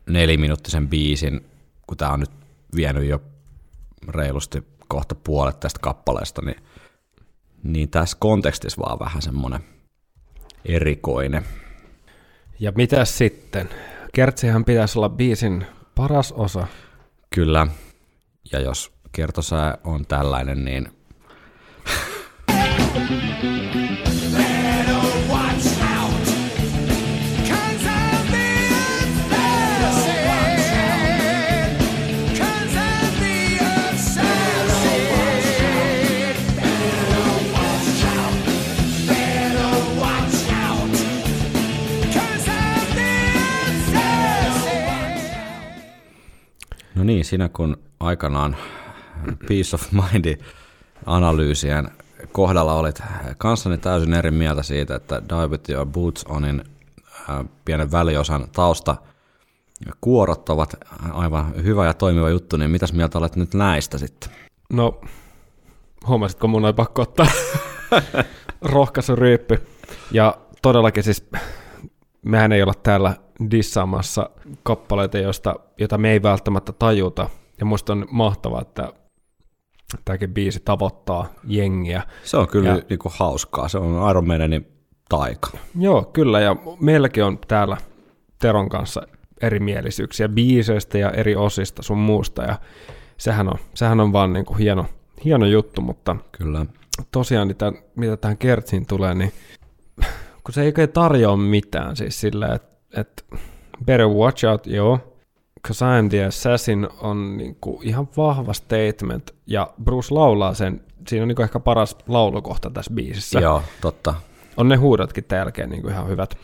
neliminuuttisen biisin, kun tämä on nyt vienyt jo reilusti kohta puolet tästä kappaleesta, niin, niin tässä kontekstissa vaan vähän semmoinen erikoinen. Ja mitä sitten? Kertsihän pitäisi olla biisin paras osa. Kyllä, ja jos kertosää on tällainen, niin No niin, siinä kun aikanaan Peace of Mindin analyysien kohdalla olit kanssani täysin eri mieltä siitä, että with Your Boots Onin äh, pienen väliosan tausta kuorot ovat aivan hyvä ja toimiva juttu, niin mitäs mieltä olet nyt näistä sitten? No, huomasitko mun oli pakko ottaa rohkaisuryyppy. Ja todellakin siis, mehän ei olla täällä dissaamassa kappaleita, joista, jota me ei välttämättä tajuta. Ja musta on mahtavaa, että tämäkin biisi tavoittaa jengiä. Se on kyllä Ja- niinku hauskaa, se on Iron Maidenin taika. Joo, kyllä, ja meilläkin on täällä Teron kanssa erimielisyyksiä biiseistä ja eri osista sun muusta, ja sehän on, sehän on vaan niin kuin hieno, hieno juttu, mutta Kyllä. tosiaan mitä, mitä tähän Kertsiin tulee, niin kun se ei oikein tarjoa mitään, siis sillä, että et, better watch out, joo, Cause I'm the Assassin on niinku ihan vahva statement, ja Bruce laulaa sen, siinä on niinku ehkä paras laulukohta tässä biisissä. Joo, totta. On ne huudotkin jälkeen niinku ihan hyvät.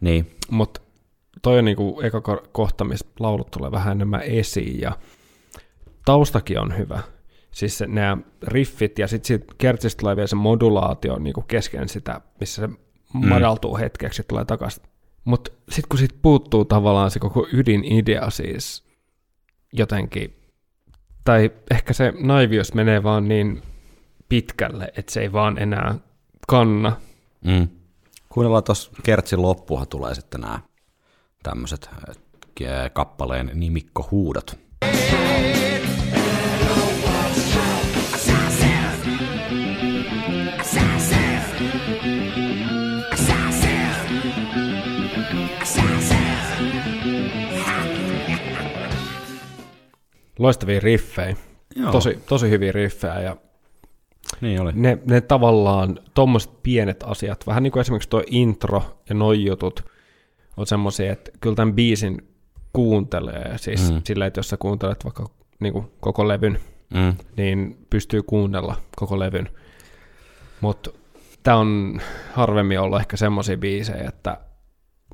Niin, Mutta toi on niinku eka ko- kohta, missä laulut tulee vähän enemmän esiin ja taustakin on hyvä. Siis se, nämä riffit ja sitten sit kertsistä tulee vielä se modulaatio niinku kesken sitä, missä se madaltuu hetkeksi tulee takaisin Mutta sitten kun siitä puuttuu tavallaan se koko ydinidea siis jotenkin, tai ehkä se naivius menee vaan niin pitkälle, että se ei vaan enää kanna. Mm. Kuunnellaan tuossa Kertsin loppuhan tulee sitten nämä tämmöiset kappaleen nimikkohuudot. Loistavia riffejä, Joo. tosi, tosi hyviä riffejä ja Niin oli. ne, ne tavallaan tuommoiset pienet asiat, vähän niin kuin esimerkiksi tuo intro ja noi jutut, on semmoisia, että kyllä tämän biisin kuuntelee, siis Mm. silleen, että jos sä kuuntelet vaikka niin kuin koko levyn, Mm. niin pystyy kuunnella koko levyn. Mutta tämä on harvemmin ollut ehkä semmoisia biisejä, että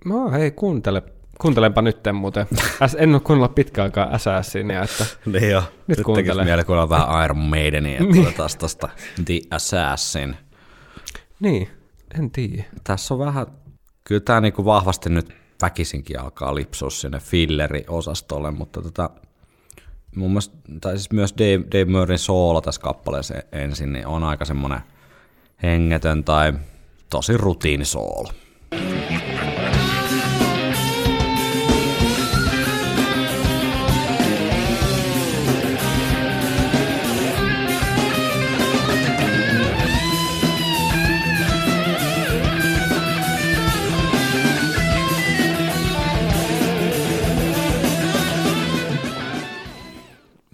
no hei kuuntele, kuuntelenpa nytten muuten. En ole kuunnella pitkään aikaa Assassinia, että Niin jo. Nyt Nyt tekisi kuuntele. mieli kuunnella vähän Iron Maidenia, Niin. otetaan tosta The Assassin. niin, en tiedä. Tässä on vähän, kyllä tämä niinku vahvasti nyt väkisinkin alkaa lipsua sinne filleri-osastolle, mutta tota, mun mielestä, tai siis myös Dave, Dave Murrayn soolo tässä kappaleessa ensin, niin on aika semmoinen hengetön tai tosi rutiinisoolo.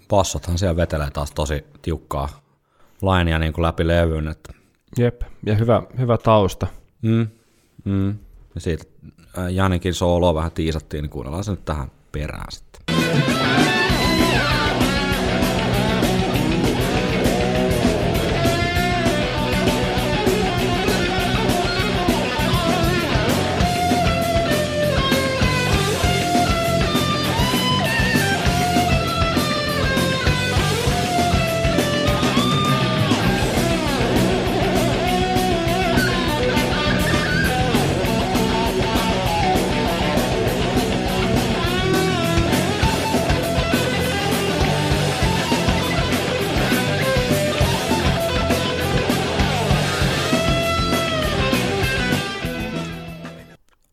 Bassothan siellä vetelee taas tosi tiukkaa lainia niin kuin läpi levyn, että Jep, ja hyvä, hyvä tausta. Mm. Mm. Ja siitä äh, Janikin sooloa vähän tiisattiin, niin kuunnellaan se nyt tähän perään sitten.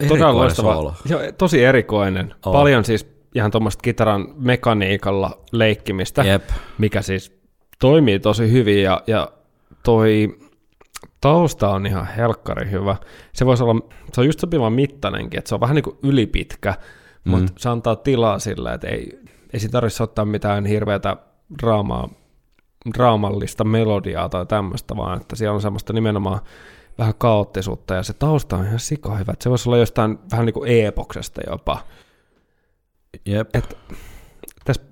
Todella loistava. soolo. Joo, tosi erikoinen. On. Paljon siis ihan tuommoista kitaran mekaniikalla leikkimistä, Jep. mikä siis toimii tosi hyvin ja, ja toi tausta on ihan helkkari hyvä. Se voisi olla, se on just sopivan mittainenkin, että se on vähän niin kuin ylipitkä, mm. mutta se antaa tilaa sillä, että ei, ei siinä tarvitse ottaa mitään hirveätä draamaa, draamallista melodiaa tai tämmöistä, vaan että siellä on semmoista nimenomaan vähän kaoottisuutta ja se tausta on ihan sika hyvä. Se voisi olla jostain vähän niin kuin eepoksesta jopa. Jep. Et, tässä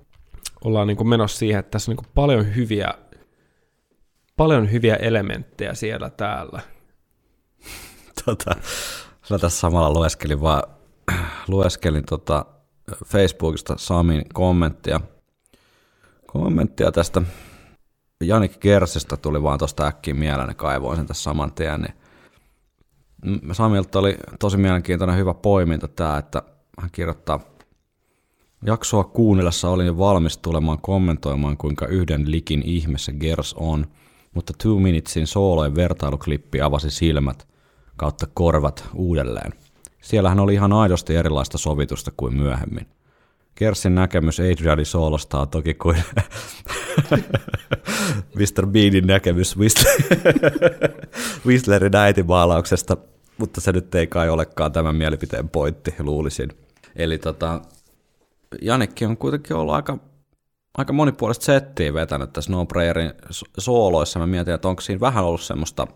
ollaan niin kuin menossa siihen, että tässä on niin kuin paljon hyviä paljon hyviä elementtejä siellä täällä. tota, mä tässä samalla lueskelin vaan, lueskelin tota Facebookista Samin kommenttia, kommenttia tästä Janik Kersistä tuli vaan tuosta äkkiä mieleen, ja kaivoin sen tässä saman tien, niin Samilta oli tosi mielenkiintoinen hyvä poiminta tämä, että hän kirjoittaa, jaksoa kuunnellessa olin valmis tulemaan kommentoimaan, kuinka yhden likin ihme se Gers on, mutta Two Minutesin soolojen vertailuklippi avasi silmät kautta korvat uudelleen. Siellähän oli ihan aidosti erilaista sovitusta kuin myöhemmin. Kersin näkemys Adrianin soolosta on toki kuin Mr. Beanin näkemys Whistler- Whistlerin äitimaalauksesta, mutta se nyt ei kai olekaan tämän mielipiteen pointti, luulisin. Eli tota, Janikki on kuitenkin ollut aika, aika monipuolista settiä vetänyt tässä No Prayerin so- sooloissa. Mä mietin, että onko siinä vähän ollut semmoista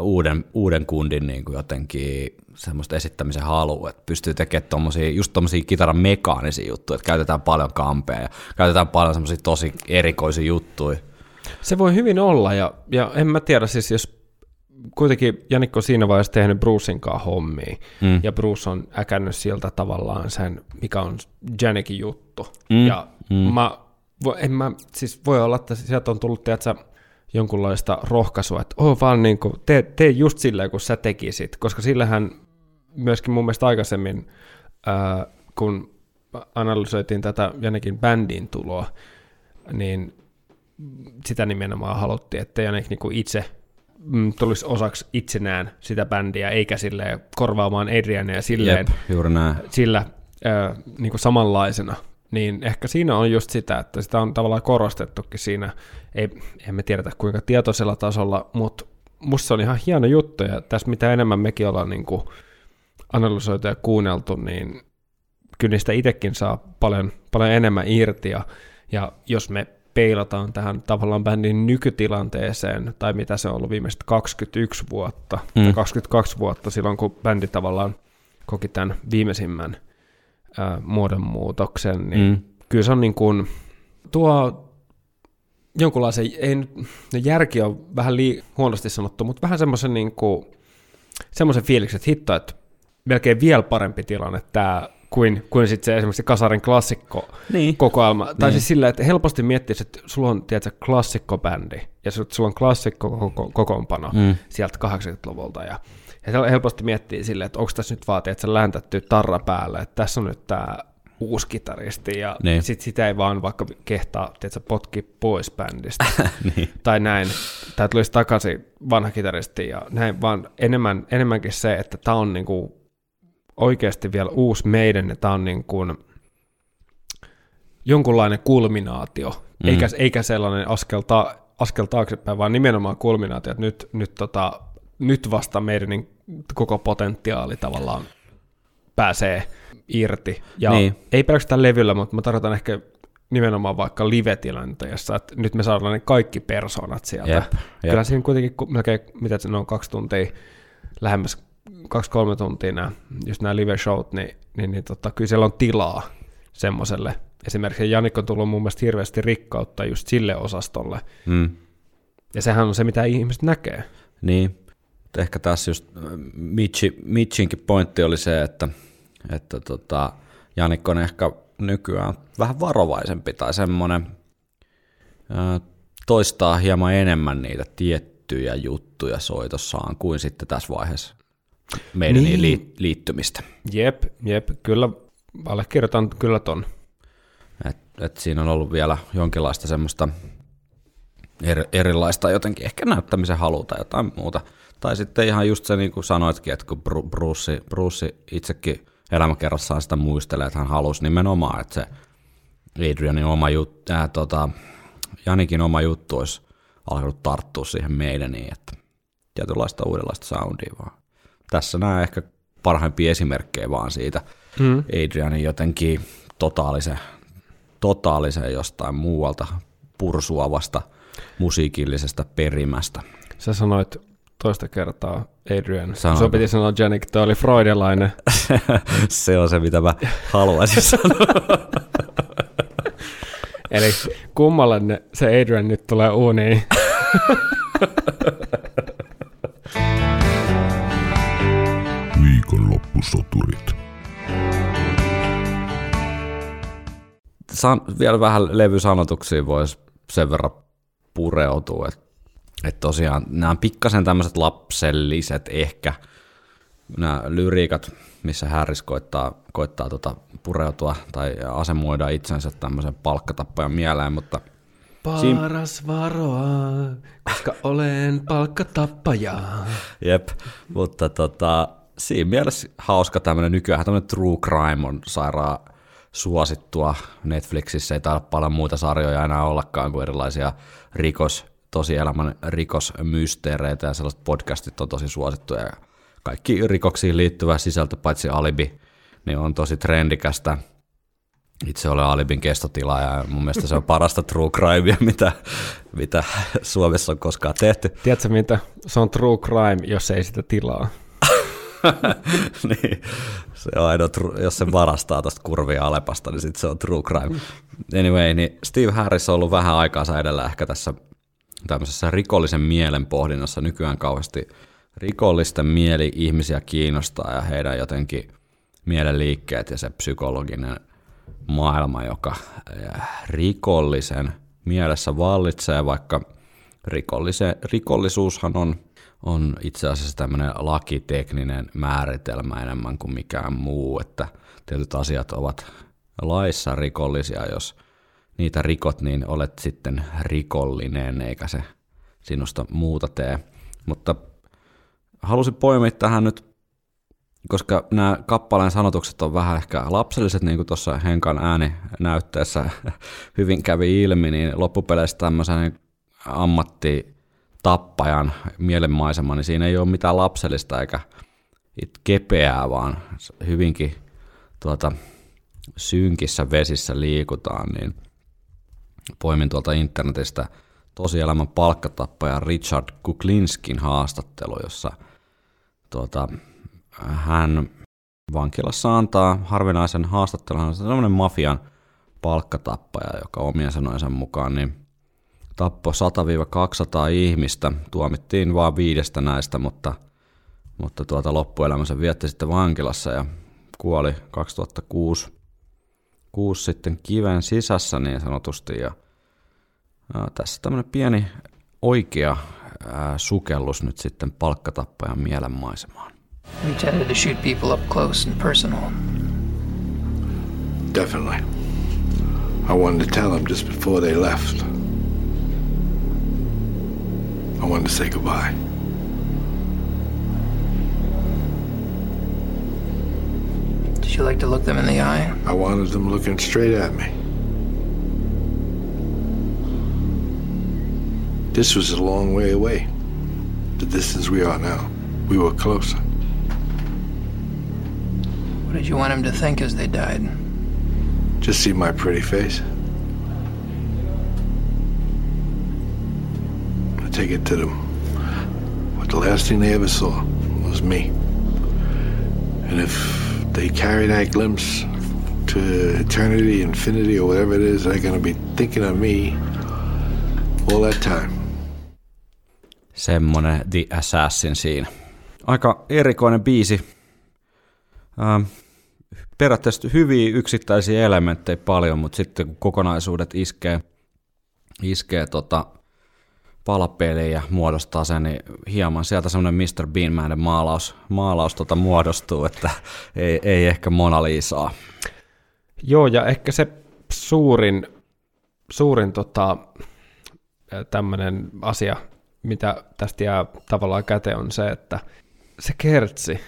uuden, uuden kundin niin kuin jotenkin semmoista esittämisen halua, että pystyy tekemään tommosia, just tommosia kitaran mekaanisia juttuja, että käytetään paljon kampeja ja käytetään paljon semmoisia tosi erikoisia juttuja. Se voi hyvin olla, ja, ja en mä tiedä, siis jos kuitenkin Janikko on siinä vaiheessa tehnyt Brucein kanssa hommia, Mm. ja Bruce on äkännyt siltä tavallaan sen, mikä on Janikin juttu. Mm. Ja Mm. mä, en mä, siis voi olla, että sieltä on tullut, tiedätkö, jonkunlaista rohkaisua, että oh, vaan niin kuin, tee, tee just silleen, kun sä tekisit, koska sillähän myöskin mun mielestä aikaisemmin, ää, kun analysoitiin tätä Janekin bändin tuloa, niin sitä nimenomaan haluttiin, että Janek niinku itse mm, tulisi osaksi itsenään sitä bändiä, eikä silleen korvaamaan Adriania silleen, Jep, juuri näin. sillä ö, niin kuin samanlaisena, niin ehkä siinä on just sitä, että sitä on tavallaan korostettukin siinä, ei, emme tiedetä kuinka tietoisella tasolla, mutta musta se on ihan hieno juttu, ja tässä mitä enemmän mekin ollaan niin kuin analysoitu ja kuunneltu, niin kyllä niistä itsekin saa paljon, paljon enemmän irti, ja, ja jos me peilataan tähän tavallaan bändin nykytilanteeseen, tai mitä se on ollut viimeiset 21 vuotta, mm. tai 22 vuotta silloin, kun bändi tavallaan koki tämän viimeisimmän ää, muodonmuutoksen, niin mm. kyllä se on niin kuin, tuo jonkunlaisen, ei nyt, no järki on vähän lii, huonosti sanottu, mutta vähän semmoisen niin kuin, semmoisen fiiliksen, että hitto, että melkein vielä parempi tilanne tämä kuin, kuin sitten se esimerkiksi Kasarin klassikko Niin. kokoelma. Tai Niin. siis sillä, että helposti miettii, että sulla on tiedätkö, klassikkobändi ja sit sulla on klassikko koko, kokoonpano Mm. sieltä 80-luvulta ja, ja se helposti miettii silleen, että onko tässä nyt vaan tiedätkö, läntätty tarra päälle, että tässä on nyt tämä uusi kitaristi ja Niin. sit sitä ei vaan vaikka kehtaa tiedätkö, potki pois bändistä niin. tai näin, tai tulisi takaisin vanha kitaristi ja näin, vaan enemmän, enemmänkin se, että tämä on niinku oikeasti vielä uusi meidän, ja tämä on niinku jonkunlainen kulminaatio, mm. eikä, eikä sellainen askel, ta, askel taaksepäin, vaan nimenomaan kulminaatio, että nyt, nyt, tota, nyt vasta meidän niin koko potentiaali tavallaan pääsee irti. Ja Niin. ei pelkästään levyllä, mutta mä tarkoitan ehkä nimenomaan vaikka live-tilanteessa, että nyt me saadaan ne kaikki persoonat sieltä. Jep, jep. Kyllä siinä kuitenkin ku- melkein, mitä se on, kaksi tuntia, lähemmäs kaksi-kolme tuntia nämä, just nämä live-showt, niin, niin, niin tota, kyllä siellä on tilaa semmoiselle. Esimerkiksi Janik on tullut mun mielestä hirveästi rikkautta just sille osastolle. Mm. Ja sehän on se, mitä ihmiset näkee. Niin. Ehkä tässä just äh, Mitchi, Mitchinkin pointti oli se, että, että tota, Janik on ehkä nykyään vähän varovaisempi tai semmoinen ää, toistaa hieman enemmän niitä tiettyjä juttuja soitossaan kuin sitten tässä vaiheessa meidän niin. liittymistä. Jep, jep, kyllä allekirjoitan kyllä ton. Et, et siinä on ollut vielä jonkinlaista semmoista er, erilaista jotenkin ehkä näyttämisen halua tai jotain muuta. Tai sitten ihan just se, niin kuin sanoitkin, että kun Bru- Bruce, Bruce itsekin elämäkerrassaan sitä muistelee, että hän halusi nimenomaan, että se Adrianin oma juttu, äh, tota, Janikin oma juttu olisi alkanut tarttua siihen meidän niin, että tietynlaista uudenlaista soundia vaan. Tässä nämä ehkä parhaimpia esimerkkejä vaan siitä Mm. Adrianin jotenkin totaalisen, totaalisen jostain muualta pursuavasta musiikillisesta perimästä. Sä sanoit toista kertaa Adrian. Sanoinko? Sun piti sanoa Janik, toi oli freudilainen. se on se, mitä mä haluaisin sanoa. Eli kummalle ne, se Adrian nyt tulee uuniin? Viikonloppusoturit. San, vielä vähän levysanotuksiin voisi sen verran pureutua, että et tosiaan nämä on pikkasen tämmöiset lapselliset ehkä, nämä lyriikat, missä Harris koittaa, koittaa tota pureutua tai asemoida itsensä tämmöisen palkkatappajan mieleen, mutta Paras varoa, koska olen palkkatappaja. Jep, mutta tota, siinä mielessä hauska tämmöinen nykyään tämmöinen true crime on sairaan suosittua. Netflixissä ei taida paljon muita sarjoja enää ollakaan kuin erilaisia rikos, tosielämän rikosmysteereitä ja sellaiset podcastit on tosi suosittuja. Ja kaikki rikoksiin liittyvä sisältö, paitsi alibi, niin on tosi trendikästä. Itse olen Alibin kestotila ja mun mielestä se on parasta true crimea, mitä, mitä Suomessa on koskaan tehty. Tiedätkö mitä? Se on true crime, jos ei sitä tilaa. niin, se on ainoa, jos se varastaa tuosta kurvia Alepasta, niin sitten se on true crime. Anyway, niin Steve Harris on ollut vähän aikaa edellä ehkä tässä tämmöisessä rikollisen mielen pohdinnassa nykyään kauheasti rikollisten mieli ihmisiä kiinnostaa ja heidän jotenkin mielenliikkeet ja se psykologinen maailma, joka äh, rikollisen mielessä vallitsee, vaikka rikollise, rikollisuushan on, on itse asiassa tämmöinen lakitekninen määritelmä enemmän kuin mikään muu, että tietyt asiat ovat laissa rikollisia, jos niitä rikot, niin olet sitten rikollinen, eikä se sinusta muuta tee. Mutta halusin poimia tähän nyt, koska nämä kappaleen sanotukset on vähän ehkä lapselliset, niin kuin tuossa Henkan ääni näytteessä hyvin kävi ilmi, niin loppupeleissä tämmöisen ammattitappajan mielenmaisema, niin siinä ei ole mitään lapsellista eikä kepeää, vaan hyvinkin tuota, synkissä vesissä liikutaan, niin poimin tuolta internetistä tosielämän palkkatappaja Richard Kuklinskin haastattelu, jossa tuota, hän vankilassa antaa harvinaisen haastattelun. Hän on sellainen mafian palkkatappaja, joka omien sanojensa mukaan niin tappoi 100-200 ihmistä. Tuomittiin vain viidestä näistä, mutta, mutta tuota loppuelämänsä vietti sitten vankilassa ja kuoli 2006 kuusi sitten kiven sisässä niin sanotusti. Ja, ää, tässä tämmöinen pieni oikea ää, sukellus nyt sitten palkkatappajan mielenmaisemaan. We tended to shoot people up close and personal. Definitely. I wanted to tell them just before they left. I wanted to say goodbye. Did you like to look them in the eye? I wanted them looking straight at me. This was a long way away. The distance we are now. We were closer. What did you want them to think as they died? Just see my pretty face. Take it to them. But the last thing they ever saw was me. And if they carry that glimpse to eternity, infinity, or whatever it is, they're going to be thinking of me all that time. Semmonen The Assassin siinä. Aika erikoinen biisi. Ähm, periaatteessa hyviä yksittäisiä elementtejä paljon, mutta sitten kun kokonaisuudet iskee, iskee tota palapeliin ja muodostaa sen, niin hieman sieltä semmoinen Mr. Beanmäinen maalaus, maalaus tota muodostuu, että ei, ei ehkä Mona Lisaa. Joo, ja ehkä se suurin, suurin tota, tämmöinen asia, mitä tästä jää tavallaan käteen, on se, että se kertsi,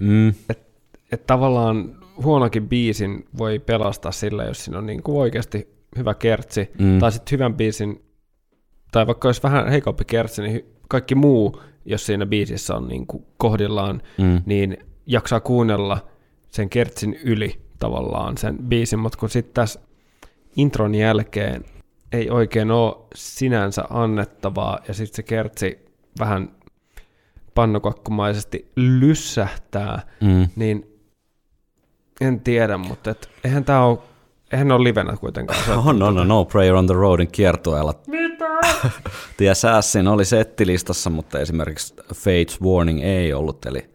Mm, että et tavallaan huonokin biisin voi pelastaa sillä, jos siinä on niin kuin oikeasti hyvä kertsi, mm. tai sitten hyvän biisin, tai vaikka olisi vähän heikompi kertsi, niin kaikki muu, jos siinä biisissä on niin kuin kohdillaan, mm, niin jaksaa kuunnella sen kertsin yli tavallaan sen biisin, mutta kun sitten tässä intron jälkeen ei oikein ole sinänsä annettavaa, ja sitten se kertsi vähän pannukakkumaisesti lyssähtää, mm. niin en tiedä, mutta et, eihän tämä ole, eihän ole livenä kuitenkaan. Se On, on, on, No Prayer on the Roadin kiertueella. The Assassin oli settilistassa, mutta esimerkiksi Fates Warning ei ollut, eli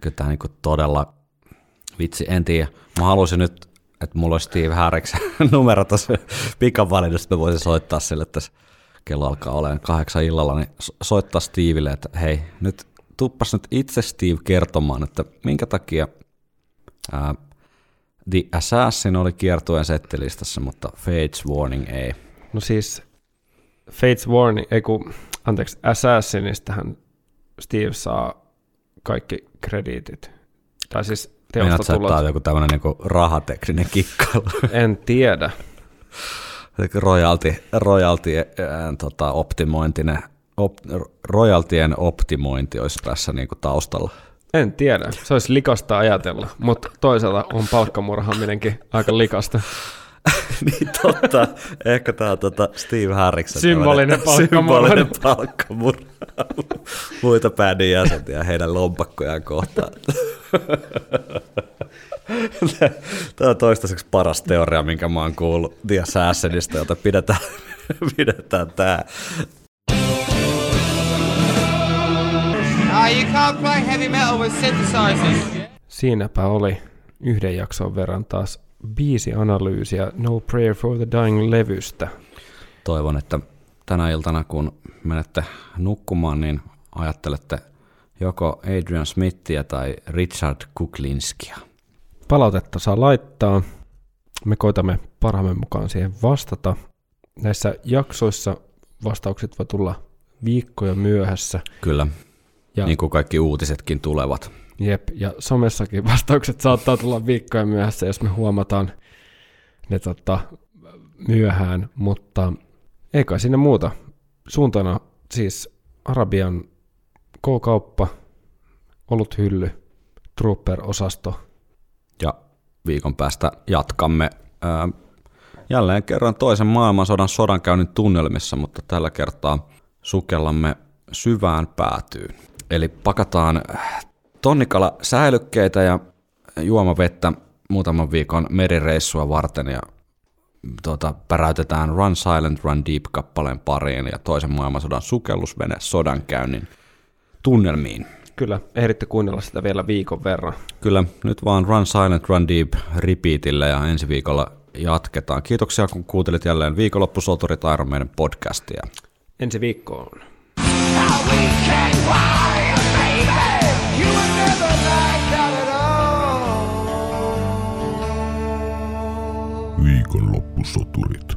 kyllä tämä niinku todella, vitsi, en tiedä. Mä haluaisin nyt, että mulla olisi Steve Harriksen numero tuossa pikavalinnasta, mä voisin soittaa sille, että kello alkaa olemaan kahdeksan illalla, niin so- soittaa Stevelle, että hei, nyt tuppas nyt itse Steve kertomaan, että minkä takia ää, The Assassin oli kiertueen settilistassa, mutta Fates Warning ei. No siis Fates Warning, ei kun, anteeksi, Assassinistähän Steve saa kaikki krediitit. Tai siis Meinaat teosta on tulot. joku tämmöinen niinku rahatekninen kikkailu. En tiedä. royalty, royalty ää, tota, optimointinen, op, royaltien optimointi olisi tässä niinku taustalla. En tiedä. Se olisi likasta ajatella, mutta toisaalta on palkkamurhaaminenkin aika likasta. niin totta. Ehkä tämä tota Steve Harriksen Symbolinen palkkamurha. Symbolinen palkkamurha. Muita bändin jäseniä ja heidän lompakkojaan kohtaan. Tämä on toistaiseksi paras teoria, minkä mä oon kuullut The Assassinista, jota pidetään, pidetään tää. Ah, you can't play heavy metal with synthesizers. Siinäpä oli yhden jakson verran taas biisianalyysiä No Prayer for the Dying levystä. Toivon, että tänä iltana, kun menette nukkumaan, niin ajattelette joko Adrian Smithia tai Richard Kuklinskia. Palautetta saa laittaa. Me koitamme parhaamme mukaan siihen vastata. Näissä jaksoissa vastaukset voi tulla viikkoja myöhässä. Kyllä, ja. niin kuin kaikki uutisetkin tulevat. Jep, ja somessakin vastaukset saattaa tulla viikkoja myöhässä, jos me huomataan ne tota, myöhään, mutta ei kai sinne muuta. Suuntana siis Arabian K-kauppa, oluthylly, Trooper-osasto. Ja viikon päästä jatkamme ää, jälleen kerran toisen maailmansodan sodankäynnin tunnelmissa, mutta tällä kertaa sukellamme syvään päätyyn. Eli pakataan tonnikala säilykkeitä ja juomavettä muutaman viikon merireissua varten ja tuota, päräytetään Run Silent, Run Deep-kappaleen pariin ja toisen maailmansodan sukellusvene sodankäynnin tunnelmiin. Kyllä, ehditte kuunnella sitä vielä viikon verran. Kyllä, nyt vaan Run Silent, Run Deep repeatille ja ensi viikolla jatketaan. Kiitoksia, kun kuuntelit jälleen viikonloppusoturit Iron Maiden podcastia. Ensi viikkoon. Viikonloppusoturit.